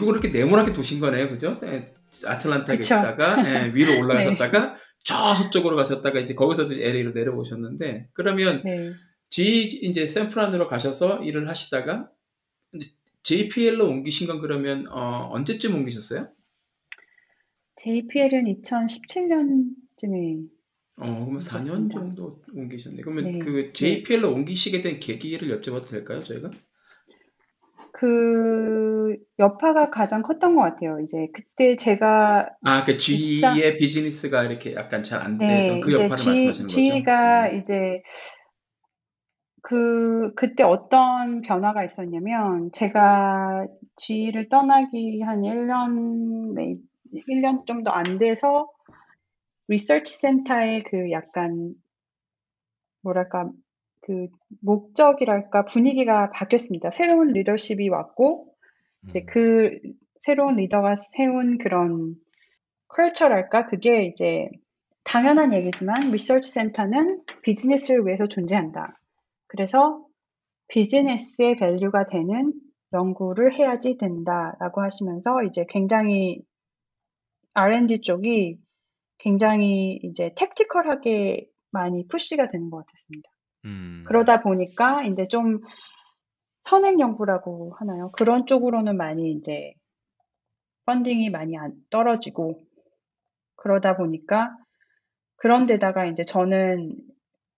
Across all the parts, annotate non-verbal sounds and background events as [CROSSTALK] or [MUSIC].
미국으로 이렇게 네모나게 도신 거네요, 그죠? 예, 아틀란타에. 계시다가 예, [LAUGHS] 위로 네. 올라가셨다가 저 서쪽으로 가셨다가 이제 거기서 이제 LA로 내려오셨는데 그러면 네. G 이제 샌프란으로 가셔서 일을 하시다가 JPL로 옮기신 건 그러면 어, 언제쯤 옮기셨어요? JPL은 2017년쯤에 어, 그러면 4년 옮겼습니다. 정도 옮기셨네. 그러면 네. 그 JPL로 옮기시게 된 계기를 여쭤봐도 될까요, 저희가? 그 여파가 가장 컸던 것 같아요. 이제 그때 제가 아, 그 G의 입사- 비즈니스가 이렇게 약간 잘안 네, 되던 그 이제 여파를 G, 말씀하시는 거죠? G가 음. 이제 그 그때 어떤 변화가 있었냐면 제가 G를 떠나기 한 1년, 1년 정도 안 돼서 리서치 센터의 그 약간 뭐랄까 그 목적이랄까 분위기가 바뀌었습니다. 새로운 리더십이 왔고 이제 그 새로운 리더가 세운 그런 culture랄까 그게 이제 당연한 얘기지만 리서치 센터는 비즈니스를 위해서 존재한다. 그래서 비즈니스의 value가 되는 연구를 해야지 된다라고 하시면서 이제 굉장히 R&D 쪽이 굉장히 이제 택티컬하게 많이 푸시가 되는 것 같았습니다. 음. 그러다 보니까 이제 좀 선행 연구라고 하나요? 그런 쪽으로는 많이 이제 펀딩이 많이 안 떨어지고 그러다 보니까 그런데다가 이제 저는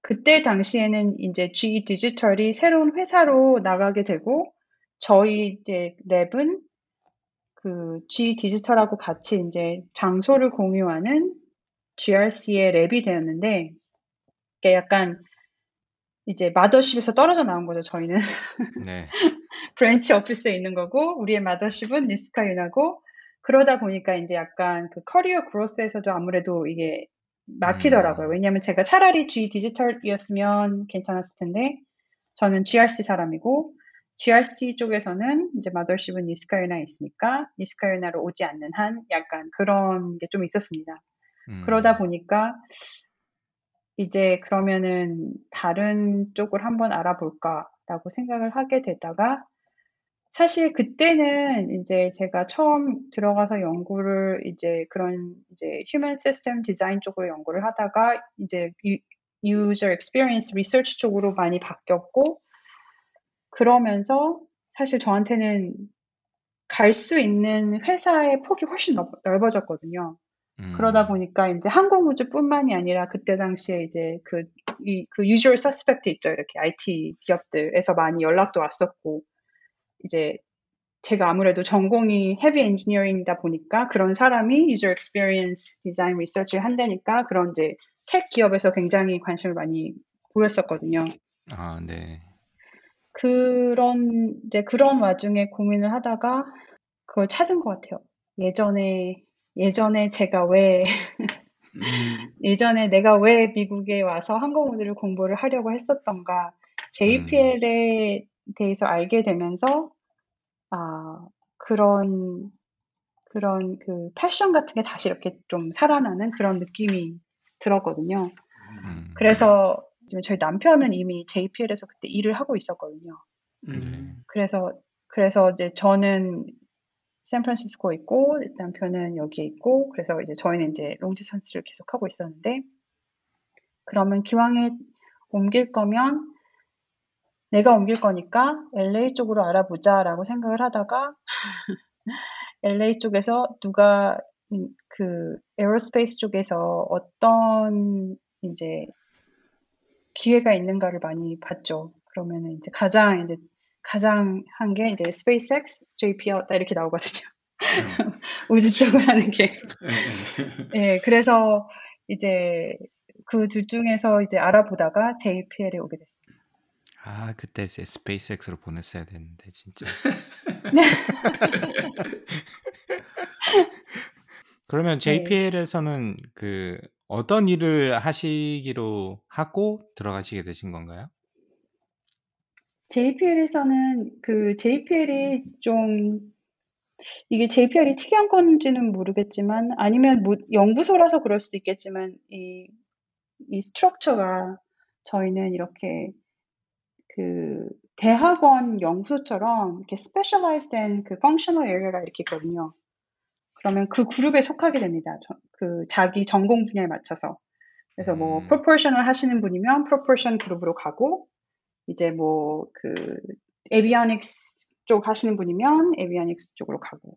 그때 당시에는 이제 G 디지털이 새로운 회사로 나가게 되고 저희 이제 랩은 그 GE 디지털하고 같이 이제 장소를 공유하는 GRC의 lab이 되었는데 이게 약간 이제 mothership에서 떨어져 나온 거죠, 저희는. 네. [LAUGHS] branch office에 있는 거고, 우리의 mothership은 니스카유나고, 그러다 보니까 이제 약간 그 career growth에서도 아무래도 이게 막히더라고요. 음. 왜냐면 제가 차라리 GE 디지털이었으면 괜찮았을 텐데, 저는 GRC 사람이고, GRC 쪽에서는 이제 마더십은 니스카윤화에 있으니까, 니스카윤화로 오지 않는 한 약간 그런 게 좀 있었습니다. 음. 그러다 보니까 이제 그러면은 다른 쪽을 한번 알아볼까라고 생각을 하게 되다가 사실 그때는 이제 제가 처음 들어가서 연구를 이제 그런 이제 human system design 쪽으로 연구를 하다가 이제 유- user experience research 쪽으로 많이 바뀌었고 그러면서 사실 저한테는 갈 수 있는 회사의 폭이 훨씬 넓- 넓어졌거든요. 음. 그러다 보니까 이제 항공우주뿐만이 아니라 그때 당시에 이제 그, 이, 그 usual suspect 있죠. 이렇게 IT 기업들에서 많이 연락도 왔었고, 이제 제가 아무래도 전공이 heavy engineering이다 보니까 그런 사람이 user experience design research를 한다니까 그런 이제 텍 기업에서 굉장히 관심을 많이 보였었거든요. 아, 네. 그런, 이제 그런 와중에 고민을 하다가 그걸 찾은 것 같아요. 예전에, 예전에 제가 왜, 음, [LAUGHS] 예전에 내가 왜 미국에 와서 항공우주를 공부를 하려고 했었던가, JPL에 대해서 알게 되면서, 아, 그런, 그런 그 패션 같은 게 다시 이렇게 좀 살아나는 그런 느낌이 들었거든요. 음. 그래서 지금 저희 남편은 이미 JPL에서 그때 일을 하고 있었거든요. 음, 그래서 그래서 이제 저는 샌프란시스코에 있고 남편은 여기에 있고 그래서 이제 저희는 이제 롱디스턴스를 계속 하고 있었는데 그러면 기왕에 옮길 거면 내가 옮길 거니까 LA 쪽으로 알아보자라고 생각을 하다가 [LAUGHS] LA 쪽에서 누가 음, 그 aerospace 쪽에서 어떤 이제 기회가 있는가를 많이 봤죠. 그러면은 이제 가장 이제 가장 한 게 이제 SpaceX, JPL 딱 이렇게 나오거든요. [LAUGHS] 우주 쪽을 하는 게. 예, 예. 예, 그래서 이제 그 둘 중에서 이제 알아보다가 JPL에 오게 됐습니다. 아 그때 스- SpaceX로 보냈어야 되는데 진짜. [LAUGHS] 그러면 네. JPL에서는 그 어떤 일을 하시기로 하고 들어가시게 되신 건가요? JPL에서는 그 JPL이 좀 이게 JPL이 특이한 건지는 모르겠지만 아니면 뭐 연구소라서 그럴 수도 있겠지만 이, 이 structure가 저희는 이렇게 그 대학원 연구소처럼 이렇게 specialize된 그 functional area가 이렇게 있거든요. 그러면 그 그룹에 속하게 됩니다. 저- 그 자기 전공 분야에 맞춰서. 그래서 뭐 음. propulsion을 하시는 분이면 propulsion 그룹으로 가고 이제 뭐 그 avionics 쪽 하시는 분이면 avionics 쪽으로 가고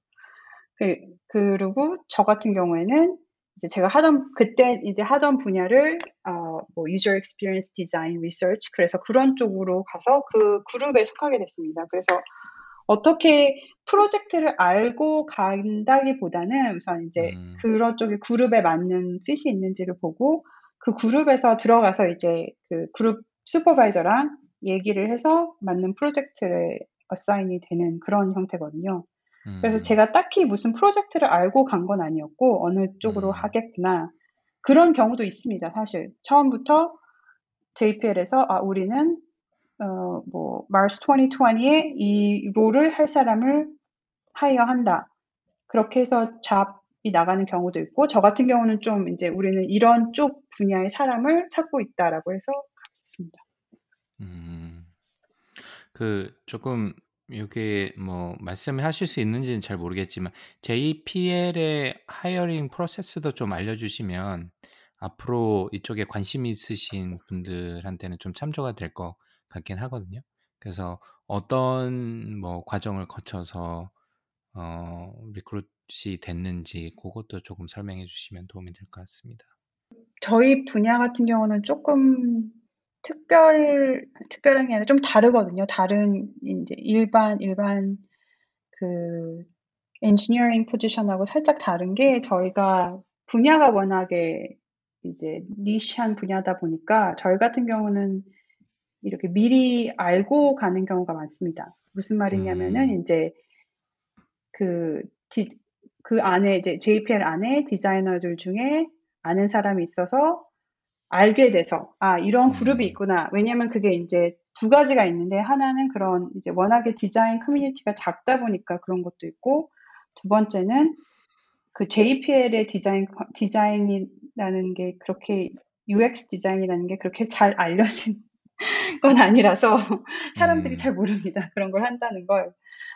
그, 그리고 저 같은 경우에는 이제 제가 하던 그때 이제 하던 분야를 어, 뭐 user experience design research 그래서 그런 쪽으로 가서 그 그룹에 속하게 됐습니다. 그래서 어떻게 프로젝트를 알고 간다기보다는 우선 이제 음. 그런 쪽에 그룹에 맞는 핏이 있는지를 보고 그 그룹에서 들어가서 이제 그 그룹 슈퍼바이저랑 얘기를 해서 맞는 프로젝트를 어사인이 되는 그런 형태거든요. 그래서 음. 제가 딱히 무슨 프로젝트를 알고 간 건 아니었고 어느 쪽으로 음. 하겠구나 그런 경우도 있습니다. 사실 처음부터 JPL에서 아 우리는 어 뭐 Mars 2020에 이 role을 할 사람을 hire한다. 그렇게 해서 job이 나가는 경우도 있고 저 같은 경우는 좀 이제 우리는 이런 쪽 분야의 사람을 찾고 있다라고 해서 가게 됐습니다. 음. 그 조금 이게 뭐 말씀하실 수 있는지는 잘 모르겠지만 JPL의 hiring process도 좀 알려주시면 앞으로 이쪽에 관심 있으신 분들한테는 좀 참조가 될 것 같긴 하거든요. 그래서 어떤 뭐 과정을 거쳐서 어, 리크루트이 됐는지 그것도 조금 설명해 주시면 도움이 될 것 같습니다. 저희 분야 같은 경우는 조금 특별 특별한 게 아니라 좀 다르거든요. 다른 이제 일반 일반 그 엔지니어링 포지션하고 살짝 다른 게 저희가 분야가 워낙에 이제 niche한 분야다 보니까 저희 같은 경우는 이렇게 미리 알고 가는 경우가 많습니다. 무슨 말이냐면은 음. 이제 그, 디, 그 안에 이제 JPL 안에 디자이너들 중에 아는 사람이 있어서 알게 돼서 아 이런 그룹이 음. 있구나. 왜냐면 그게 이제 두 가지가 있는데 하나는 그런 이제 워낙에 디자인 커뮤니티가 작다 보니까 그런 것도 있고 두 번째는 그 JPL의 디자인 디자인이라는 게 그렇게 UX 디자인이라는 게 그렇게 잘 알려진 [LAUGHS] 건 아니라서 [LAUGHS] 사람들이 음. 잘 모릅니다. 그런 걸 한다는 걸.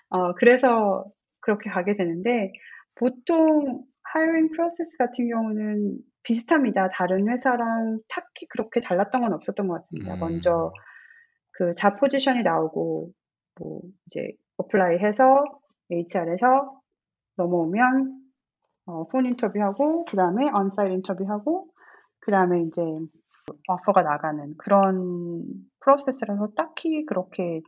어, 그래서 그렇게 가게 되는데 보통 hiring process 같은 경우는 비슷합니다. 다른 회사랑 딱히 그렇게 달랐던 건 없었던 것 같습니다. 음. 먼저 그 job 포지션이 나오고 뭐 이제 apply 해서 HR에서 넘어오면 어, 폰 인터뷰하고 그 다음에 onsite 인터뷰하고 그 다음에 이제 오퍼가 나가는 그런 프로세스라서 딱히 그렇게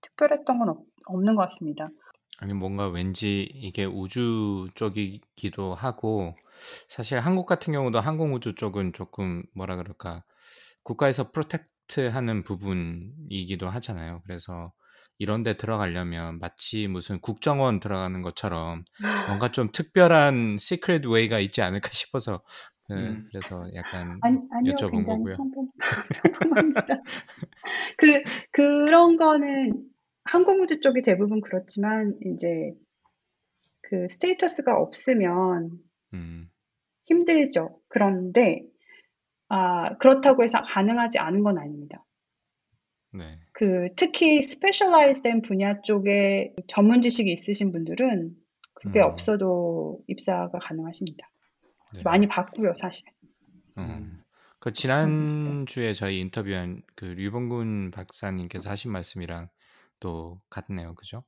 특별했던 건 없, 없는 것 같습니다. 아니 뭔가 왠지 이게 우주 쪽이기도 하고 사실 한국 같은 경우도 항공 우주 쪽은 조금 뭐라 그럴까 국가에서 protect하는 부분이기도 하잖아요. 그래서 이런 데 들어가려면 마치 무슨 국정원 들어가는 것처럼 뭔가 좀 특별한 secret way가 있지 않을까 싶어서 네, 음. 그래서 약간 아니, 아니요, 여쭤본 거고요. 평범, 평범합니다. [LAUGHS] 그, 그런 거는 항공우주 쪽이 대부분 그렇지만, 이제, 그 status가 없으면 음, 힘들죠. 그런데, 아, 그렇다고 해서 가능하지 않은 건 아닙니다. 네. 그, 특히 specialize된 분야 쪽에 전문 지식이 있으신 분들은 그게 음. 없어도 입사가 가능하십니다. 그래서 네. 많이 봤고요, 사실. 음. 그 지난 주에 저희 인터뷰한 그 류봉군 박사님께서 하신 말씀이랑 또 같네요. 그죠?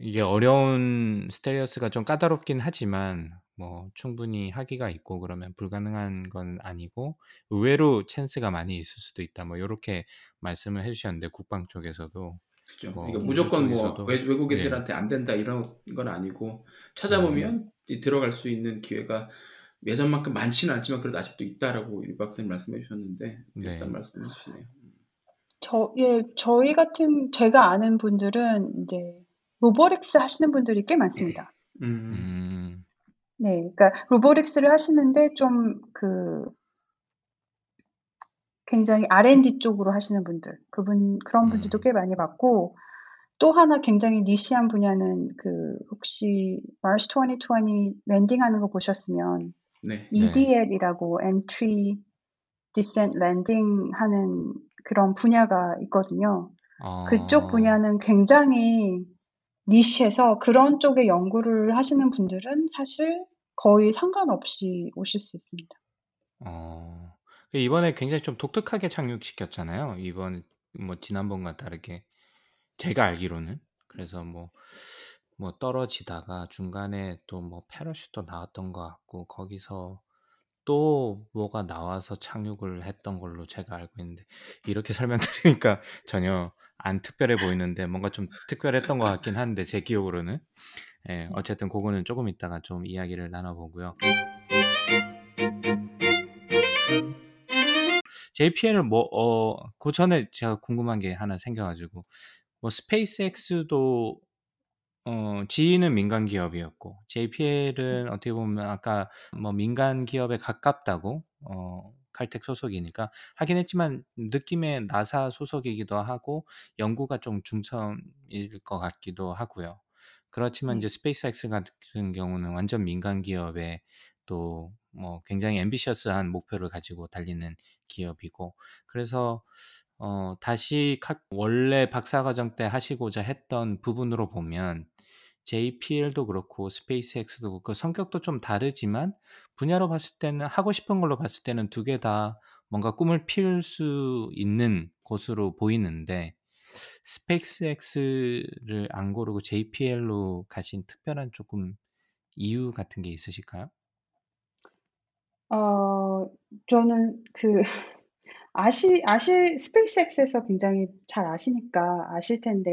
이게 어려운 스테레오스가 좀 까다롭긴 하지만 뭐 충분히 하기가 있고 그러면 불가능한 건 아니고 의외로 찬스가 많이 있을 수도 있다. 뭐 요렇게 말씀을 해 주셨는데 국방 쪽에서도 그죠. 뭐 그러니까 무조건 뭐 쪽에서도 외, 예. 외국인들한테 안 된다 이런 건 아니고 찾아보면 이 들어갈 수 있는 기회가 예전만큼 많지는 않지만 그래도 아직도 있다라고 유 박사님 말씀해 주셨는데 비슷한 네. 말씀해 주시네요. 저, 예, 저희 같은, 제가 아는 분들은 이제 로보릭스 하시는 분들이 꽤 많습니다. 음. 음. 네, 그러니까 로보릭스를 하시는데 좀 그 굉장히 R&D 쪽으로 하시는 분들, 그분 그런 분들도 음. 꽤 많이 봤고 또 하나 굉장히 니시한 분야는 그 혹시 Mars 2020 랜딩하는 거 보셨으면 네. 네. EDL이라고 Entry, Descent, Landing 하는 그런 분야가 있거든요. 어. 그쪽 분야는 굉장히 니시해서 그런 쪽에 연구를 하시는 분들은 사실 거의 상관없이 오실 수 있습니다. 어. 이번에 굉장히 좀 독특하게 착륙시켰잖아요. 이번 뭐 지난번과 다르게 제가 알기로는 그래서 뭐뭐 떨어지다가 중간에 또 뭐 패러슈트도 나왔던 것 같고 거기서 또 뭐가 나와서 착륙을 했던 걸로 제가 알고 있는데 이렇게 [LAUGHS] 설명드리니까 전혀 안 특별해 보이는데 뭔가 좀 특별했던 것 같긴 한데 제 기억으로는 예, 어쨌든 그거는 조금 이따가 좀 이야기를 나눠보고요. JPL을 뭐, 어, 그 전에 제가 궁금한 게 하나 생겨가지고, 뭐, 스페이스X도, 어, GE는 민간 기업이었고, JPL은 어떻게 보면 아까 뭐 민간 기업에 가깝다고, 어, 칼텍 소속이니까 하긴 했지만 느낌의 나사 소속이기도 하고, 연구가 좀 중점일 것 같기도 하고요. 그렇지만 이제 스페이스X 같은 경우는 완전 민간 기업에 또 뭐 굉장히 앰비셔스한 목표를 가지고 달리는 기업이고 그래서 어 다시 카- 원래 박사과정 때 하시고자 했던 부분으로 보면 JPL도 그렇고 SpaceX도 그렇고 성격도 좀 다르지만 분야로 봤을 때는 하고 싶은 걸로 봤을 때는 두 개 다 뭔가 꿈을 피울 수 있는 곳으로 보이는데 SpaceX를 안 고르고 JPL로 가신 특별한 조금 이유 같은 게 있으실까요? 어, 저는 그 아시 아실 SpaceX에서 굉장히 잘 아시니까 아실 텐데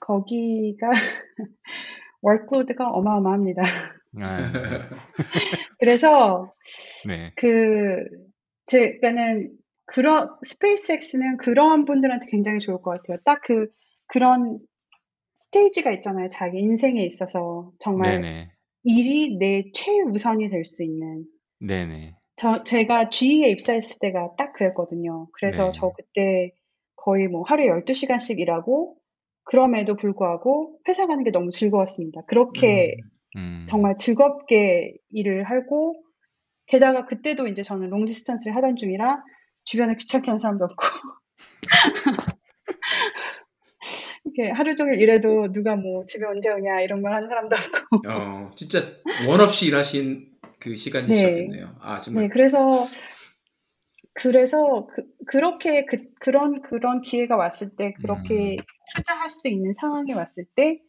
거기가 [LAUGHS] workload가 어마어마합니다. 아, [LAUGHS] 그래서 네. 그 제가는 그런 SpaceX는 그런 분들한테 굉장히 좋을 것 같아요. 딱 그 그런 스테이지가 있잖아요. 자기 인생에 있어서 정말 네네. 일이 내 최우선이 될 수 있는. 네네. 저 제가 GE에 입사했을 때가 딱 그랬거든요. 그래서 네. 저 그때 거의 뭐 하루에 12시간씩 일하고 그럼에도 불구하고 회사 가는 게 너무 즐거웠습니다. 그렇게 음. 정말 즐겁게 일을 하고 게다가 그때도 이제 저는 long distance를 하던 중이라 주변에 귀찮게 하는 사람도 없고 [LAUGHS] 이렇게 하루 종일 일해도 누가 뭐 집에 언제 오냐 이런 말 하는 사람도 없고 어, 진짜 원 없이 일하신 그 시간이셨겠네요. 아, 정말. 네 그래서 그래서 그, 그렇게 그, 그런 그런 기회가 왔을 때 그렇게 음. 투자할 수 있는 상황이 왔을 때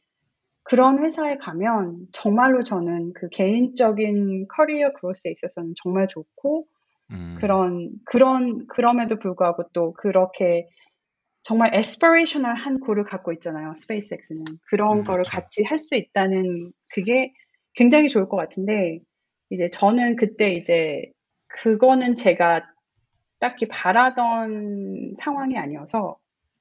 그런 회사에 가면 정말로 저는 그 개인적인 커리어 growth에 있어서는 정말 좋고 음. 그런 그런 그럼에도 불구하고 또 그렇게 정말 aspirational한 goal을 갖고 있잖아요. SpaceX는 그런 음, 거를 그렇죠. 같이 할 수 있다는 그게 굉장히 좋을 것 같은데 이제 저는 그때 이제 그거는 제가 딱히 바라던 상황이 아니어서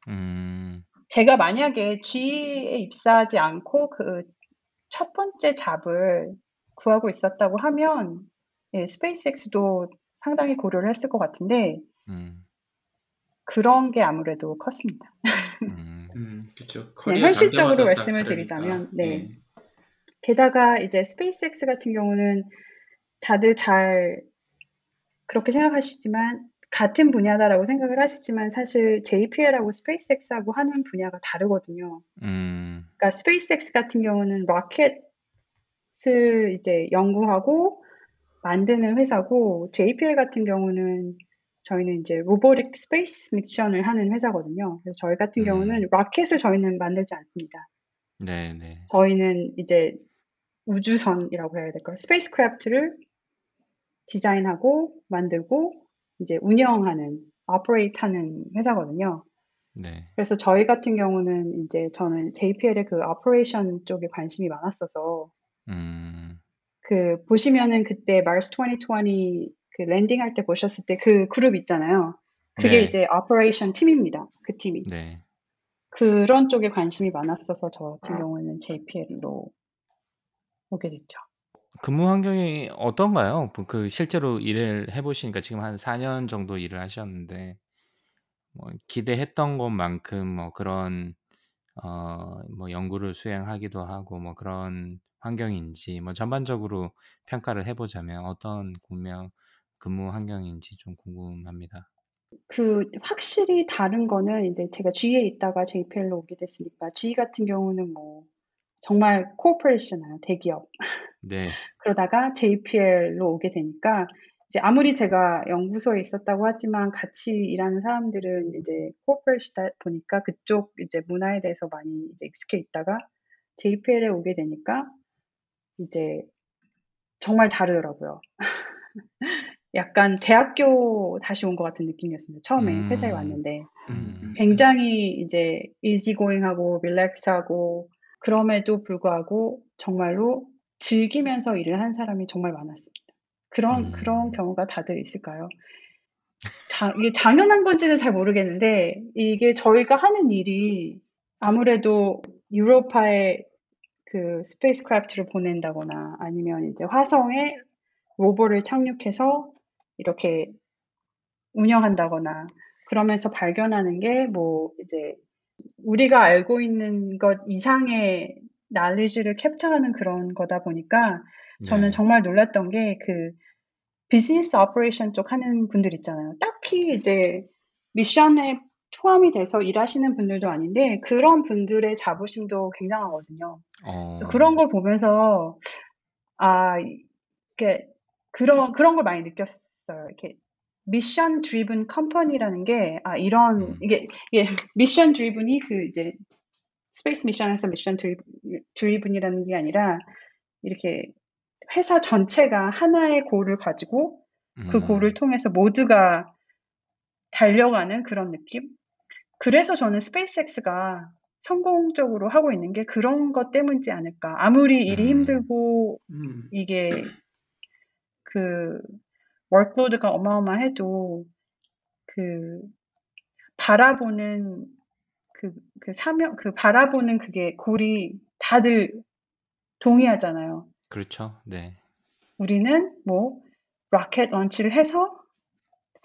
음. 제가 만약에 GE에 입사하지 않고 그 첫 번째 job을 구하고 있었다고 하면 예, SpaceX도 상당히 고려를 했을 것 같은데 음. 그런 게 아무래도 컸습니다. 음. 음, 그렇죠. 커리어 현실적으로 말씀을 다르니까. 드리자면, 네. 예. 게다가 이제 SpaceX 같은 경우는 다들 잘 그렇게 생각하시지만 같은 분야다라고 생각을 하시지만 사실 JPL하고 SpaceX하고 하는 분야가 다르거든요. 음. 그러니까 SpaceX 같은 경우는 로켓을 이제 연구하고 만드는 회사고 JPL 같은 경우는 저희는 이제 robotic space mission을 하는 회사거든요. 그래서 저희 같은 음. 경우는 로켓을 저희는 만들지 않습니다. 네 네. 저희는 이제 우주선이라고 해야 될까요? spacecraft를 디자인하고 만들고 이제 운영하는, operate 하는 회사거든요. 네. 그래서 저희 같은 경우는 이제 저는 JPL의 그 operation 쪽에 관심이 많았어서 음. 그 보시면은 그때 Mars 2020 그 landing할 때 보셨을 때 그 그룹 있잖아요. 그게 네. 이제 operation 팀입니다. 그 팀이. 네. 그런 쪽에 관심이 많았어서 저 같은 경우는 JPL로 오게 됐죠. 근무 환경이 어떤가요? 그- 그 실제로 일을 해 보시니까 지금 한 4 년 정도 일을 하셨는데 뭐 기대했던 것만큼 뭐 그런 어, 뭐 연구를 수행하기도 하고 뭐 그런 환경인지 뭐 전반적으로 평가를 해 보자면 어떤 군명 근무 환경인지 좀 궁금합니다. 그 확실히 다른 거는 이제 제가 GE에 있다가 JPL로 오게 됐으니까 GE 같은 경우는 뭐 정말 corporation이에요. 대기업. 네, [LAUGHS] 그러다가 JPL로 오게 되니까 이제 아무리 제가 연구소에 있었다고 하지만 같이 일하는 사람들은 이제 corporation이다 보니까 그쪽 이제 문화에 대해서 많이 이제 익숙해 있다가 JPL에 오게 되니까 이제 정말 다르더라고요. [LAUGHS] 약간 대학교 다시 온 것 같은 느낌이었습니다. 처음에 음. 회사에 왔는데 음, 굉장히 이제 easygoing하고 relax하고 그럼에도 불구하고 정말로 즐기면서 일을 한 사람이 정말 많았습니다. 그런 음. 그런 경우가 다들 있을까요? 자, 이게 당연한 건지는 잘 모르겠는데 이게 저희가 하는 일이 아무래도 유로파에 그 spacecraft를 보낸다거나 아니면 이제 화성에 로봇을 착륙해서 이렇게 운영한다거나 그러면서 발견하는 게 뭐 이제 우리가 알고 있는 것 이상의 날리지를 캡처하는 그런 거다 보니까 저는 네. 정말 놀랐던 게 그 business operation 쪽 하는 분들 있잖아요. 딱히 이제 미션에 포함이 돼서 일하시는 분들도 아닌데 그런 분들의 자부심도 굉장하거든요. 어, 그래서 그런 걸 보면서 아 이게 그런 그런 걸 많이 느꼈어요. 이렇게 mission driven company라는 게 아 이런 음. 이게 이게 mission driven이 그 이제 space mission에서 mission driven이라는 게 아니라 이렇게 회사 전체가 하나의 goal을 가지고 그 음, goal을 통해서 모두가 달려가는 그런 느낌? 그래서 저는 SpaceX가 성공적으로 하고 있는 게 그런 것 때문이지 않을까. 아무리 일이 음. 힘들고 음. 이게 그 workload가 어마어마해도 그 바라보는 그, 그 사명, 그 바라보는 그게 goal이 다들 동의하잖아요. 그렇죠. 네. 우리는 뭐 로켓 launch를 해서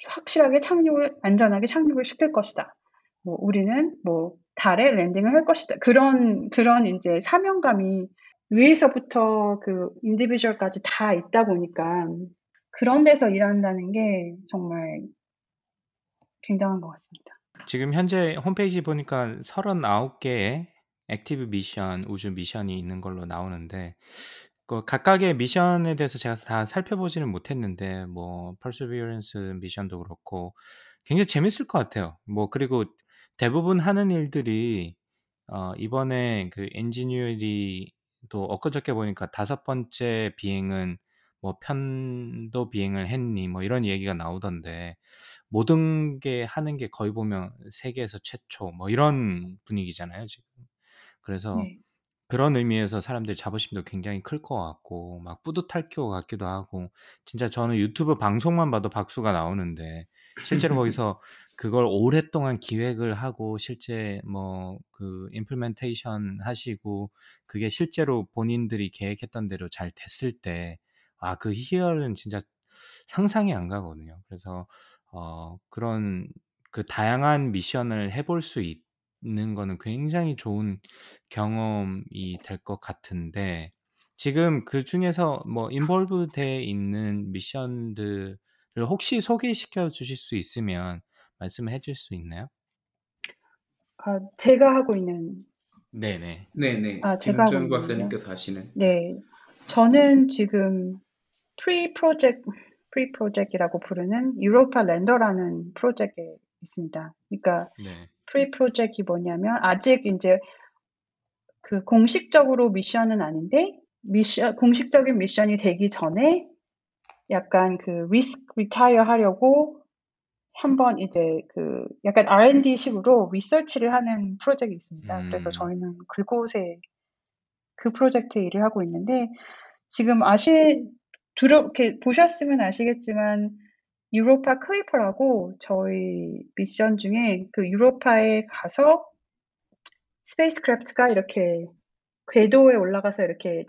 확실하게 착륙을 안전하게 착륙을 시킬 것이다. 뭐 우리는 뭐 달에 landing을 할 것이다. 그런 그런 이제 사명감이 위에서부터 그 individual까지 다 있다 보니까 그런 데서 일한다는 게 정말 굉장한 것 같습니다. 지금 현재 홈페이지 보니까 39개의 active mission, 우주 미션이 있는 걸로 나오는데 그 각각의 미션에 대해서 제가 다 살펴보지는 못했는데 뭐 Perseverance 미션도 그렇고 굉장히 재밌을 것 같아요. 뭐 그리고 대부분 하는 일들이 어 이번에 그 엔지니어리도 엊그저께 보니까 다섯 번째 비행은 뭐 편도 비행을 했니 뭐 이런 얘기가 나오던데 모든 게 하는 게 거의 보면 세계에서 최초 뭐 이런 분위기잖아요 지금. 그래서 네. 그런 의미에서 사람들 자부심도 굉장히 클 것 같고 막 뿌듯할 것 같기도 하고 진짜 저는 유튜브 방송만 봐도 박수가 나오는데 실제로 [LAUGHS] 거기서 그걸 오랫동안 기획을 하고 실제 뭐 그 임플멘테이션 하시고 그게 실제로 본인들이 계획했던 대로 잘 됐을 때 아 그 희열은 진짜 상상이 안 가거든요. 그래서 어 그런 그 다양한 미션을 해볼 수 있는 거는 굉장히 좋은 경험이 될 것 같은데 지금 그 중에서 뭐 involve 돼 있는 미션들을 혹시 소개시켜 주실 수 있으면 말씀해 줄 수 있나요? 아, 제가 하고 있는 네네. 네네. 아, 제가 하고 박사님께서 하시는. 네. 저는 지금 pre-project pre-project라고 부르는 Europa Lander라는 프로젝트에 있습니다. 그러니까 네. pre-project이 뭐냐면 아직 이제 그 공식적으로 미션은 아닌데 미션 공식적인 미션이 되기 전에 약간 그 risk retire 하려고 한번 이제 그 약간 R&D 식으로 리서치를 하는 프로젝트가 있습니다. 그래서 음. 저희는 그곳에 그 프로젝트 일을 하고 있는데 지금 아시 들어 이렇게 보셨으면 아시겠지만 Europa Clipper라고 저희 미션 중에 그 유로파에 가서 spacecraft가 이렇게 궤도에 올라가서 이렇게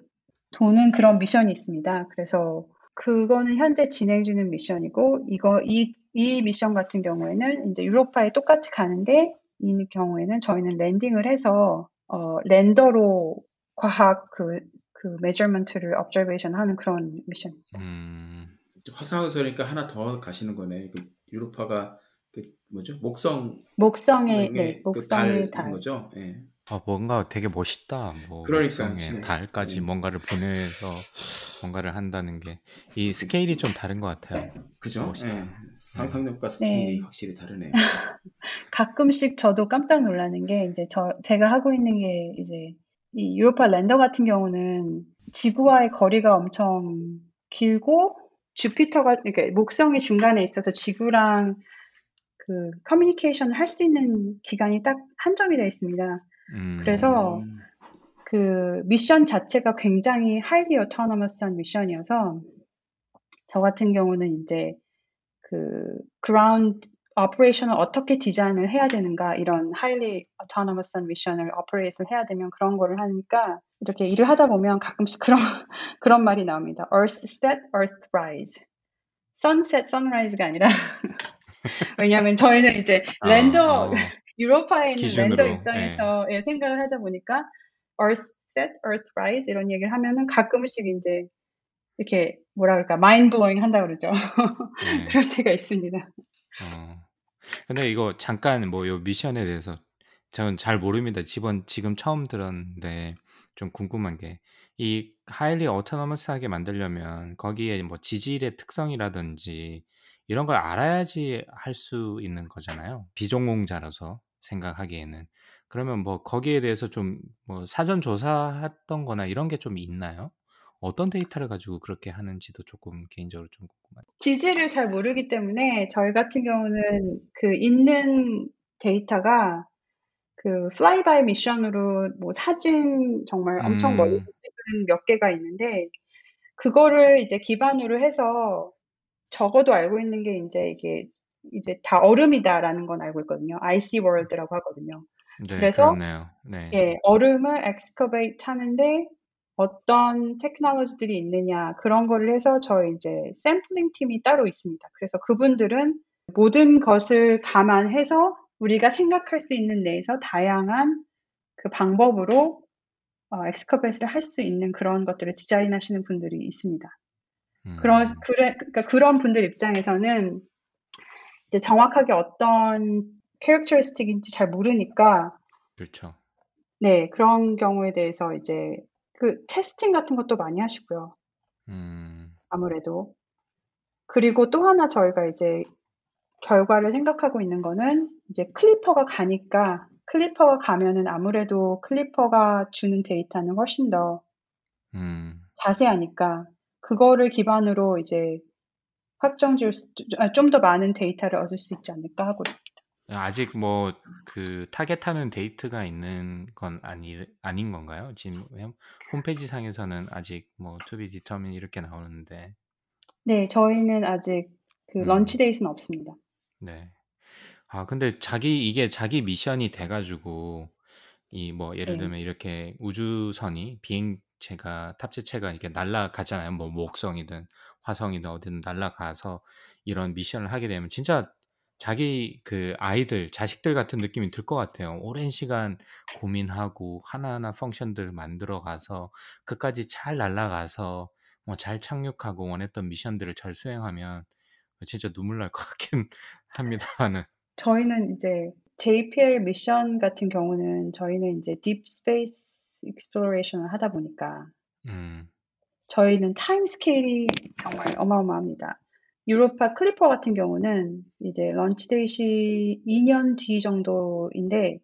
도는 그런 미션이 있습니다. 그래서 그거는 현재 진행 중인 미션이고 이거 이, 이 미션 같은 경우에는 이제 유로파에 똑같이 가는데 이 경우에는 저희는 landing을 해서 어, lander로 과학 그, 그 measurement를 observation 하는 그런 미션. 음. 화성에서니까 하나 더 가시는 거네. 그 유로파가 그 뭐죠? 목성 목성의 네, 네, 목성의 달. 거죠. 예. 아, 뭔가 되게 멋있다. 뭐 그러니까, 진짜. 달까지 음. 뭔가를 보내서 뭔가를 한다는 게 이 스케일이 좀 다른 것 같아요. 그죠? 예. 상상력과 스케일이 네. 확실히 다르네요. [LAUGHS] 가끔씩 저도 깜짝 놀라는 게 이제 저 제가 하고 있는 게 이제 이 유로파 랜더 같은 경우는 지구와의 거리가 엄청 길고 주피터가 그러니까 목성이 중간에 있어서 지구랑 그 커뮤니케이션을 할 수 있는 기간이 딱 한정이 되어 있습니다. 음. 그래서 음. 그 미션 자체가 굉장히 highly autonomous한 미션이어서 저 같은 경우는 이제 그 operation을 어떻게 디자인을 해야 되는가 이런 highly autonomous한 미션을 operate을 해야 되면 그런 거를 하니까 이렇게 일을 하다 보면 가끔씩 그런 [LAUGHS] 그런 말이 나옵니다. Earth set, Earth rise. Sunset, sunrise가 아니라 [LAUGHS] 왜냐하면 저희는 이제 아, 랜더 어. [LAUGHS] 유로파에 있는 기준으로, 랜더 입장에서 예, 생각을 하다 보니까 Earth set, Earth rise 이런 얘기를 하면은 가끔씩 이제 이렇게 뭐라 그럴까 blowing 한다 그러죠. 네. 그럴 때가 있습니다. 어. 근데 이거 잠깐 뭐 요 미션에 대해서 저는 잘 모릅니다. 지번 지금 처음 들었는데 좀 궁금한 게이 하일리 어토노머스하게 만들려면 거기에 뭐 지질의 특성이라든지 이런 걸 알아야지 할 수 있는 거잖아요. 비전공자라서 생각하기에는. 그러면 뭐 거기에 대해서 좀 뭐 사전 조사했던 거나 이런 게 좀 있나요? 어떤 데이터를 가지고 그렇게 하는지도 조금 개인적으로 좀 궁금해요. 지질을 잘 모르기 때문에 저희 같은 경우는 그 있는 데이터가 그 flyby 미션으로 뭐 사진 정말 엄청 멀리 음. 찍은 몇 개가 있는데 그거를 이제 기반으로 해서 적어도 알고 있는 게 이제 이게 이제 다 얼음이다라는 건 알고 있거든요. icy world라고 하거든요. 네, 그래서. 네. 예, 얼음을 excavate 하는데 어떤 테크놀로지들이 있느냐 그런 거를 해서 저희 이제 샘플링 팀이 따로 있습니다. 그래서 그분들은 모든 것을 감안해서 우리가 생각할 수 있는 내에서 다양한 그 방법으로 어, excavation을 할 수 있는 그런 것들을 디자인하시는 분들이 있습니다. 음. 그런 그래, 그러니까 그런 분들 입장에서는 이제 정확하게 어떤 characteristic인지 잘 모르니까 그렇죠. 네 그런 경우에 대해서 이제 그 testing 같은 것도 많이 하시고요. 음. 아무래도 그리고 또 하나 저희가 이제 결과를 생각하고 있는 거는 이제 클리퍼가 가니까 클리퍼가 가면은 아무래도 클리퍼가 주는 데이터는 훨씬 더 음. 자세하니까 그거를 기반으로 이제 확정 지을 아, 좀더 많은 데이터를 얻을 수 있지 않을까 하고 있습니다. 아직 뭐 그 target하는 date가 있는 건 아니 아닌 건가요? 지금 홈- 홈페이지 상에서는 아직 뭐 to be determined 이렇게 나오는데. 네, 저희는 아직 그 음. launch date는 없습니다. 네. 아, 근데 자기 이게 자기 미션이 돼 가지고 이 뭐 예를 네. 들면 이렇게 우주선이 비행체가 탑재체가 이렇게 날아가잖아요. 뭐 목성이든 화성이든 어디든 날아가서 이런 미션을 하게 되면 진짜 자기 그 아이들, 자식들 같은 느낌이 들 것 같아요. 오랜 시간 고민하고 하나하나 펑션들을 만들어 가서 끝까지 잘 날아가서 뭐 잘 착륙하고 원했던 미션들을 잘 수행하면 진짜 눈물 날 것 [LAUGHS] 같긴 합니다만은. 저희는 이제 JPL 미션 같은 경우는 저희는 이제 deep space exploration을 하다 보니까 음. 저희는 time scale이 정말 어마어마합니다. 유로파 클리퍼 같은 경우는 이제 launch date이 2년 뒤 정도인데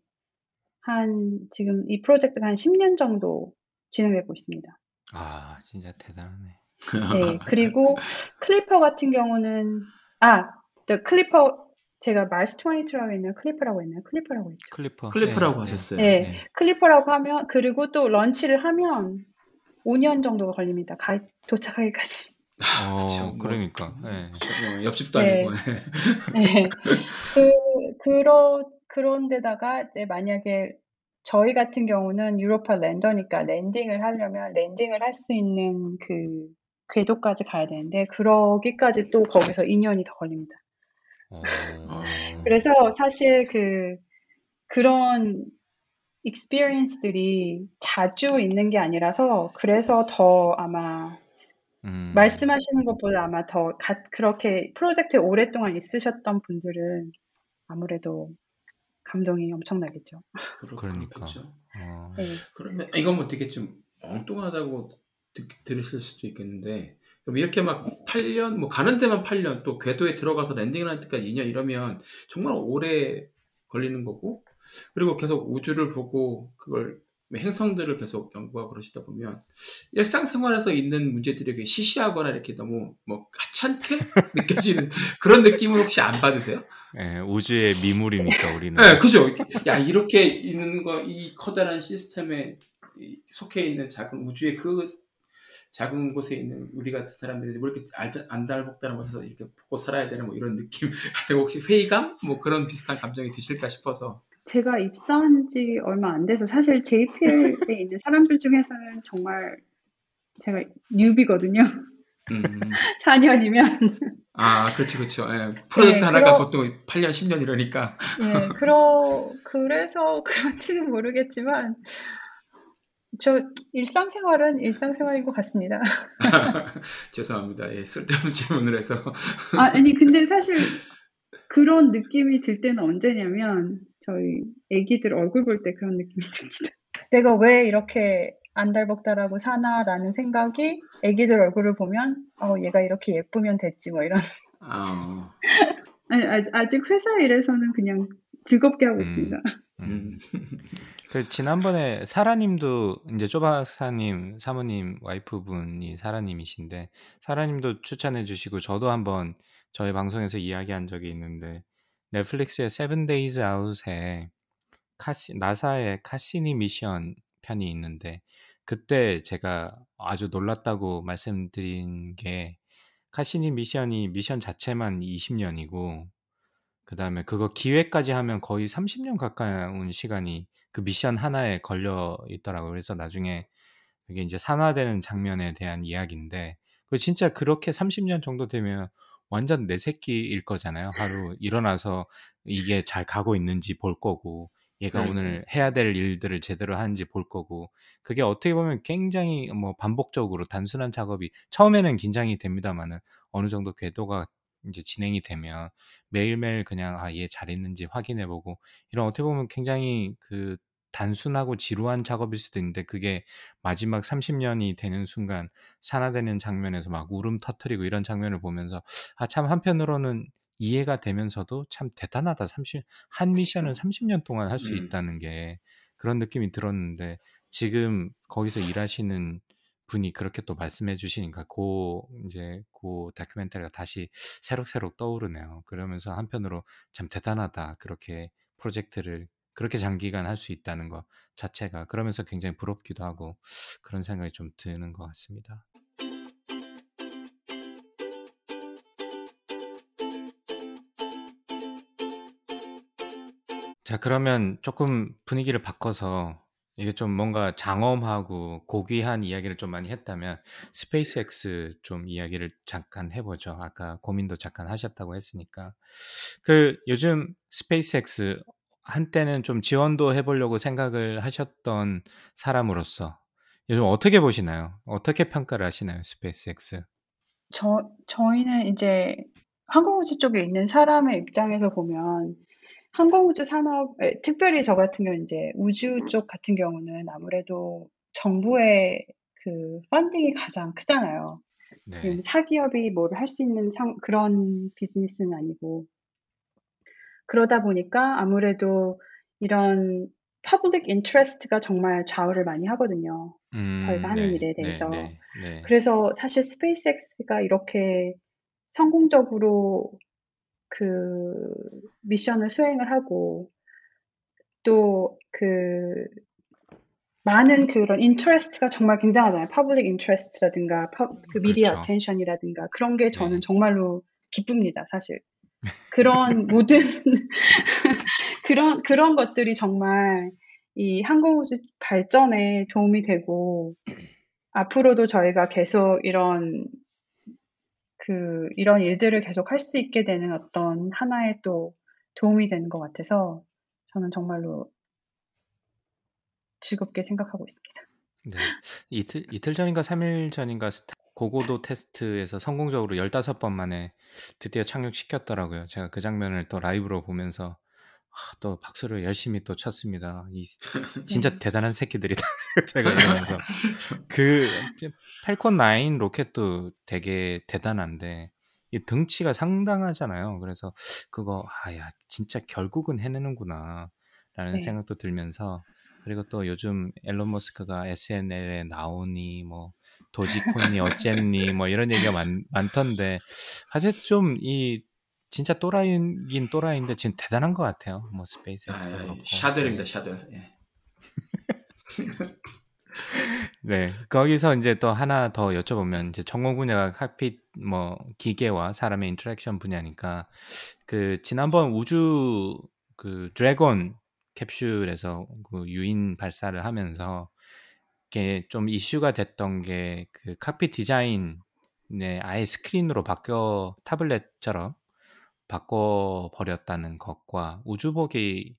한 지금 이 프로젝트가 한 10년 정도 진행되고 있습니다. 아, 진짜 대단하네. 네, 그리고 클리퍼 같은 경우는 아, the 클리퍼 제가 Mars 22라고 했나요? 클리퍼라고 했나요? 클리퍼라고 했죠. 클리퍼. 클리프라고 네, 네. 하셨어요. 네, 네. 클리퍼라고 하면 그리고 또 launch를 하면 5년 정도가 걸립니다. 가, 도착하기까지. 어, 그쵸, 뭐. 그러니까. 예. 그쵸, 뭐 옆집도 네. 아니고. [LAUGHS] 네. 그, 그러, 그런데다가 이제 만약에 저희 같은 경우는 유로파 lander니까 landing을 하려면 landing을 할 수 있는 그 궤도까지 가야 되는데 그러기까지 또 거기서 2년이 더 걸립니다. 어, 그래서 사실 그 그런 experience들이 자주 있는 게 아니라서 그래서 더 아마 음, 말씀하시는 것보다 아마 더 가, 그렇게 프로젝트에 오랫동안 있으셨던 분들은 아무래도 감동이 엄청나겠죠. 그러니까. 그렇겠죠. 어, 네. 그러면 이건 뭐 되게 좀 엉뚱하다고 드, 들으실 수도 있겠는데 그럼 이렇게 막 8년 뭐 가는 데만 8년 또 궤도에 들어가서 랜딩을 할 때까지 2년 이러면 정말 오래 걸리는 거고 그리고 계속 우주를 보고 그걸 행성들을 계속 연구하고 그러시다 보면 일상생활에서 있는 문제들이 되게 시시하거나 이렇게 너무 뭐 하찮게 [LAUGHS] 느껴지는 그런 느낌을 혹시 안 받으세요? 예, 우주의 미물이니까 우리는. 네, 그죠. 야, 이렇게 있는 거, 이 커다란 시스템에 이- 속해 있는 작은 우주의 그 작은 곳에 있는 우리 같은 사람들이 뭐 이렇게 안달복달한 곳에서 이렇게 보고 살아야 되는 뭐 이런 느낌. 혹시 회의감? 뭐 그런 비슷한 감정이 드실까 싶어서. 제가 입사한 지 얼마 안 돼서 사실 JPL에 [LAUGHS] 있는 사람들 중에서는 정말 제가 뉴비거든요. 음. [LAUGHS] 4년이면. 아, 그렇죠, 그렇죠. 예. 프로젝트 네, 하나가 그러- 보통 8년, 10년 이러니까. 예, 그러, 그래서 [LAUGHS] 그런지는 모르겠지만, 저 일상생활은 일상생활인 것 같습니다. 죄송합니다. 예, 쓸데없는 질문을 해서. 아, 아니, 근데 사실 그런 느낌이 들 때는 언제냐면, 저희 애기들 얼굴 볼 때 그런 느낌이 듭니다. [LAUGHS] 내가 왜 이렇게 안달복달하고 사나라는 생각이 애기들 얼굴을 보면, 어, 얘가 이렇게 예쁘면 됐지, 뭐 이런. 아, [LAUGHS] 아니, 아직, 아직 회사 일에서는 그냥 즐겁게 하고 음. 있습니다. 음. [LAUGHS] 그 지난번에 사라님도 이제 쪼바사님 사모님 와이프분이 사라님이신데 사라님도 추천해 주시고 저도 한번 저희 방송에서 이야기한 적이 있는데 넷플릭스의 Seven Days Out에 카시 나사의 카시니 미션 편이 있는데 그때 제가 아주 놀랐다고 말씀드린 게 카시니 미션이 미션 자체만 20년이고 그 다음에 그거 기획까지 하면 거의 30년 가까운 시간이 그 미션 하나에 걸려 있더라고요. 그래서 나중에 그게 이제 산화되는 장면에 대한 이야기인데 그 진짜 그렇게 30년 정도 되면 완전 내 새끼일 거잖아요. 하루 일어나서 이게 잘 가고 있는지 볼 거고 얘가 그러니까. 오늘 해야 될 일들을 제대로 하는지 볼 거고 그게 어떻게 보면 굉장히 뭐 반복적으로 단순한 작업이 처음에는 긴장이 됩니다만은 어느 정도 궤도가 이제 진행이 되면 매일매일 그냥 아 얘 잘했는지 확인해 보고 이런 어떻게 보면 굉장히 그 단순하고 지루한 작업일 수도 있는데 그게 마지막 30년이 되는 순간 산화되는 장면에서 막 울음 터트리고 이런 장면을 보면서 아 참 한편으로는 이해가 되면서도 참 대단하다. 30, 한 미션을 30년 동안 할수 음. 있다는 게 그런 느낌이 들었는데 지금 거기서 일하시는 분이 그렇게 또 말씀해 주시니까 그 이제 그 다큐멘터리가 다시 새록새록 떠오르네요. 그러면서 한편으로 참 대단하다. 그렇게 프로젝트를 그렇게 장기간 할 수 있다는 것 자체가 그러면서 굉장히 부럽기도 하고 그런 생각이 좀 드는 것 같습니다. 자, 그러면 조금 분위기를 바꿔서 이게 좀 뭔가 장엄하고 고귀한 이야기를 좀 많이 했다면 스페이스X 좀 이야기를 잠깐 해보죠. 아까 고민도 잠깐 하셨다고 했으니까. 그 요즘 스페이스X 한때는 좀 지원도 해 보려고 생각을 하셨던 사람으로서 요즘 어떻게 보시나요? 어떻게 평가를 하시나요? 스페이스X? 저, 저희는 이제 항공우주 쪽에 있는 사람의 입장에서 보면 항공우주 산업, 에, 특별히 저 같은 경우 이제 우주 쪽 같은 경우는 아무래도 정부의 그 funding이 가장 크잖아요. 네. 지금 사기업이 뭘 할 수 있는 상, 그런 비즈니스는 아니고. 그러다 보니까 아무래도 이런 public interest가 정말 좌우를 많이 하거든요. 저희가 음, 하는 네, 일에 네, 대해서. 네, 네. 그래서 사실 스페이스X가 이렇게 성공적으로 그 미션을 수행을 하고 또 그 많은 그런 interest가 정말 굉장하잖아요. public interest라든가 그 미디어 그렇죠. attention이라든가 그런 게 저는 네. 정말로 기쁩니다, 사실. 그런 [LAUGHS] 모든 그런 그런 것들이 정말 이 항공우주 발전에 도움이 되고 앞으로도 저희가 계속 이런 그 이런 일들을 계속 할 수 있게 되는 어떤 하나의 또 도움이 되는 것 같아서 저는 정말로 즐겁게 생각하고 있습니다. 네. 이틀 이틀 전인가 3일 전인가 고고도 테스트에서 성공적으로 15번 만에 드디어 착륙시켰더라고요. 제가 그 장면을 또 라이브로 보면서 아, 또 박수를 열심히 또 쳤습니다. 이 진짜 대단한 새끼들이다. [LAUGHS] 제가 [LAUGHS] 이러면서 그 [LAUGHS] 팔콘 9 로켓도 되게 대단한데 이 등치가 상당하잖아요. 그래서 그거 아야 진짜 결국은 해내는구나 라는 네. 생각도 들면서 그리고 또 요즘 앨런 머스크가 SNL에 나오니 뭐 도지코인이 어쨌니 뭐 이런 얘기가 많, 많던데 사실 좀이 진짜 또라이긴 또라이인데 지금 대단한 것 같아요. 뭐 스페이스X도 아. 샤들입니다, 샤들. 예. [LAUGHS] 네, 거기서 이제 또 하나 더 여쭤보면 이제 전공 분야가 cockpit 뭐 기계와 사람의 interaction 분야니까 그 지난번 우주 그 드래곤 캡슐에서 그 유인 발사를 하면서 이게 좀 이슈가 됐던 게그 cockpit 디자인에 아예 스크린으로 바뀌어 tablet처럼 바꿔 버렸다는 것과 우주복이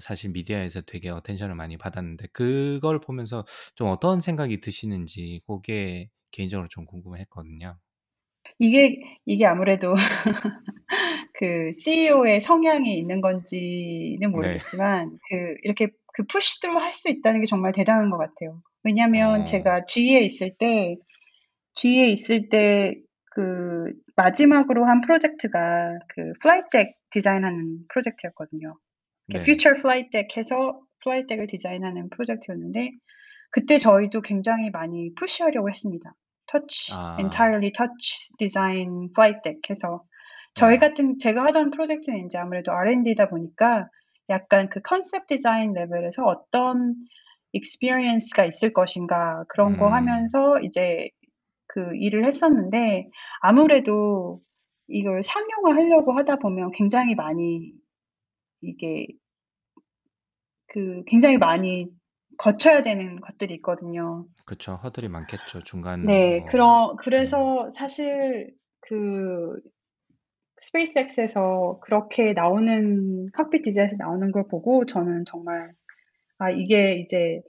사실 미디어에서 되게 attention을 많이 받았는데 그걸 보면서 좀 어떤 생각이 드시는지 그게 개인적으로 좀 궁금했거든요. 이게 이게 아무래도 그 CEO의 성향이 있는 건지는 모르겠지만 그 이렇게 그 push through 할 수 있다는 게 정말 대단한 것 같아요. 왜냐하면 어. 제가 GE에 있을 때 GE에 있을 때 그 마지막으로 한 프로젝트가 그 flight deck 디자인하는 프로젝트였거든요. 네. future flight deck 해서 flight deck을 디자인하는 프로젝트였는데 그때 저희도 굉장히 많이 push하려고 했습니다. 터치, 아. entirely touch design flight deck 해서 저희 네. 같은 제가 하던 프로젝트는 이제 아무래도 R&D다 보니까 약간 그 컨셉 디자인 레벨에서 어떤 experience가 있을 것인가 그런 거 음. 하면서 이제 그 일을 했었는데 아무래도 이걸 상용화하려고 하다 보면 굉장히 많이 이게 그 굉장히 많이 거쳐야 되는 것들이 있거든요. 그쵸 허들이 많겠죠 중간. 네, 뭐, 그러, 그래서 사실 그 스페이스X에서 그렇게 나오는 cockpit 디자인에서 나오는 걸 보고 저는 정말 아 이게 이제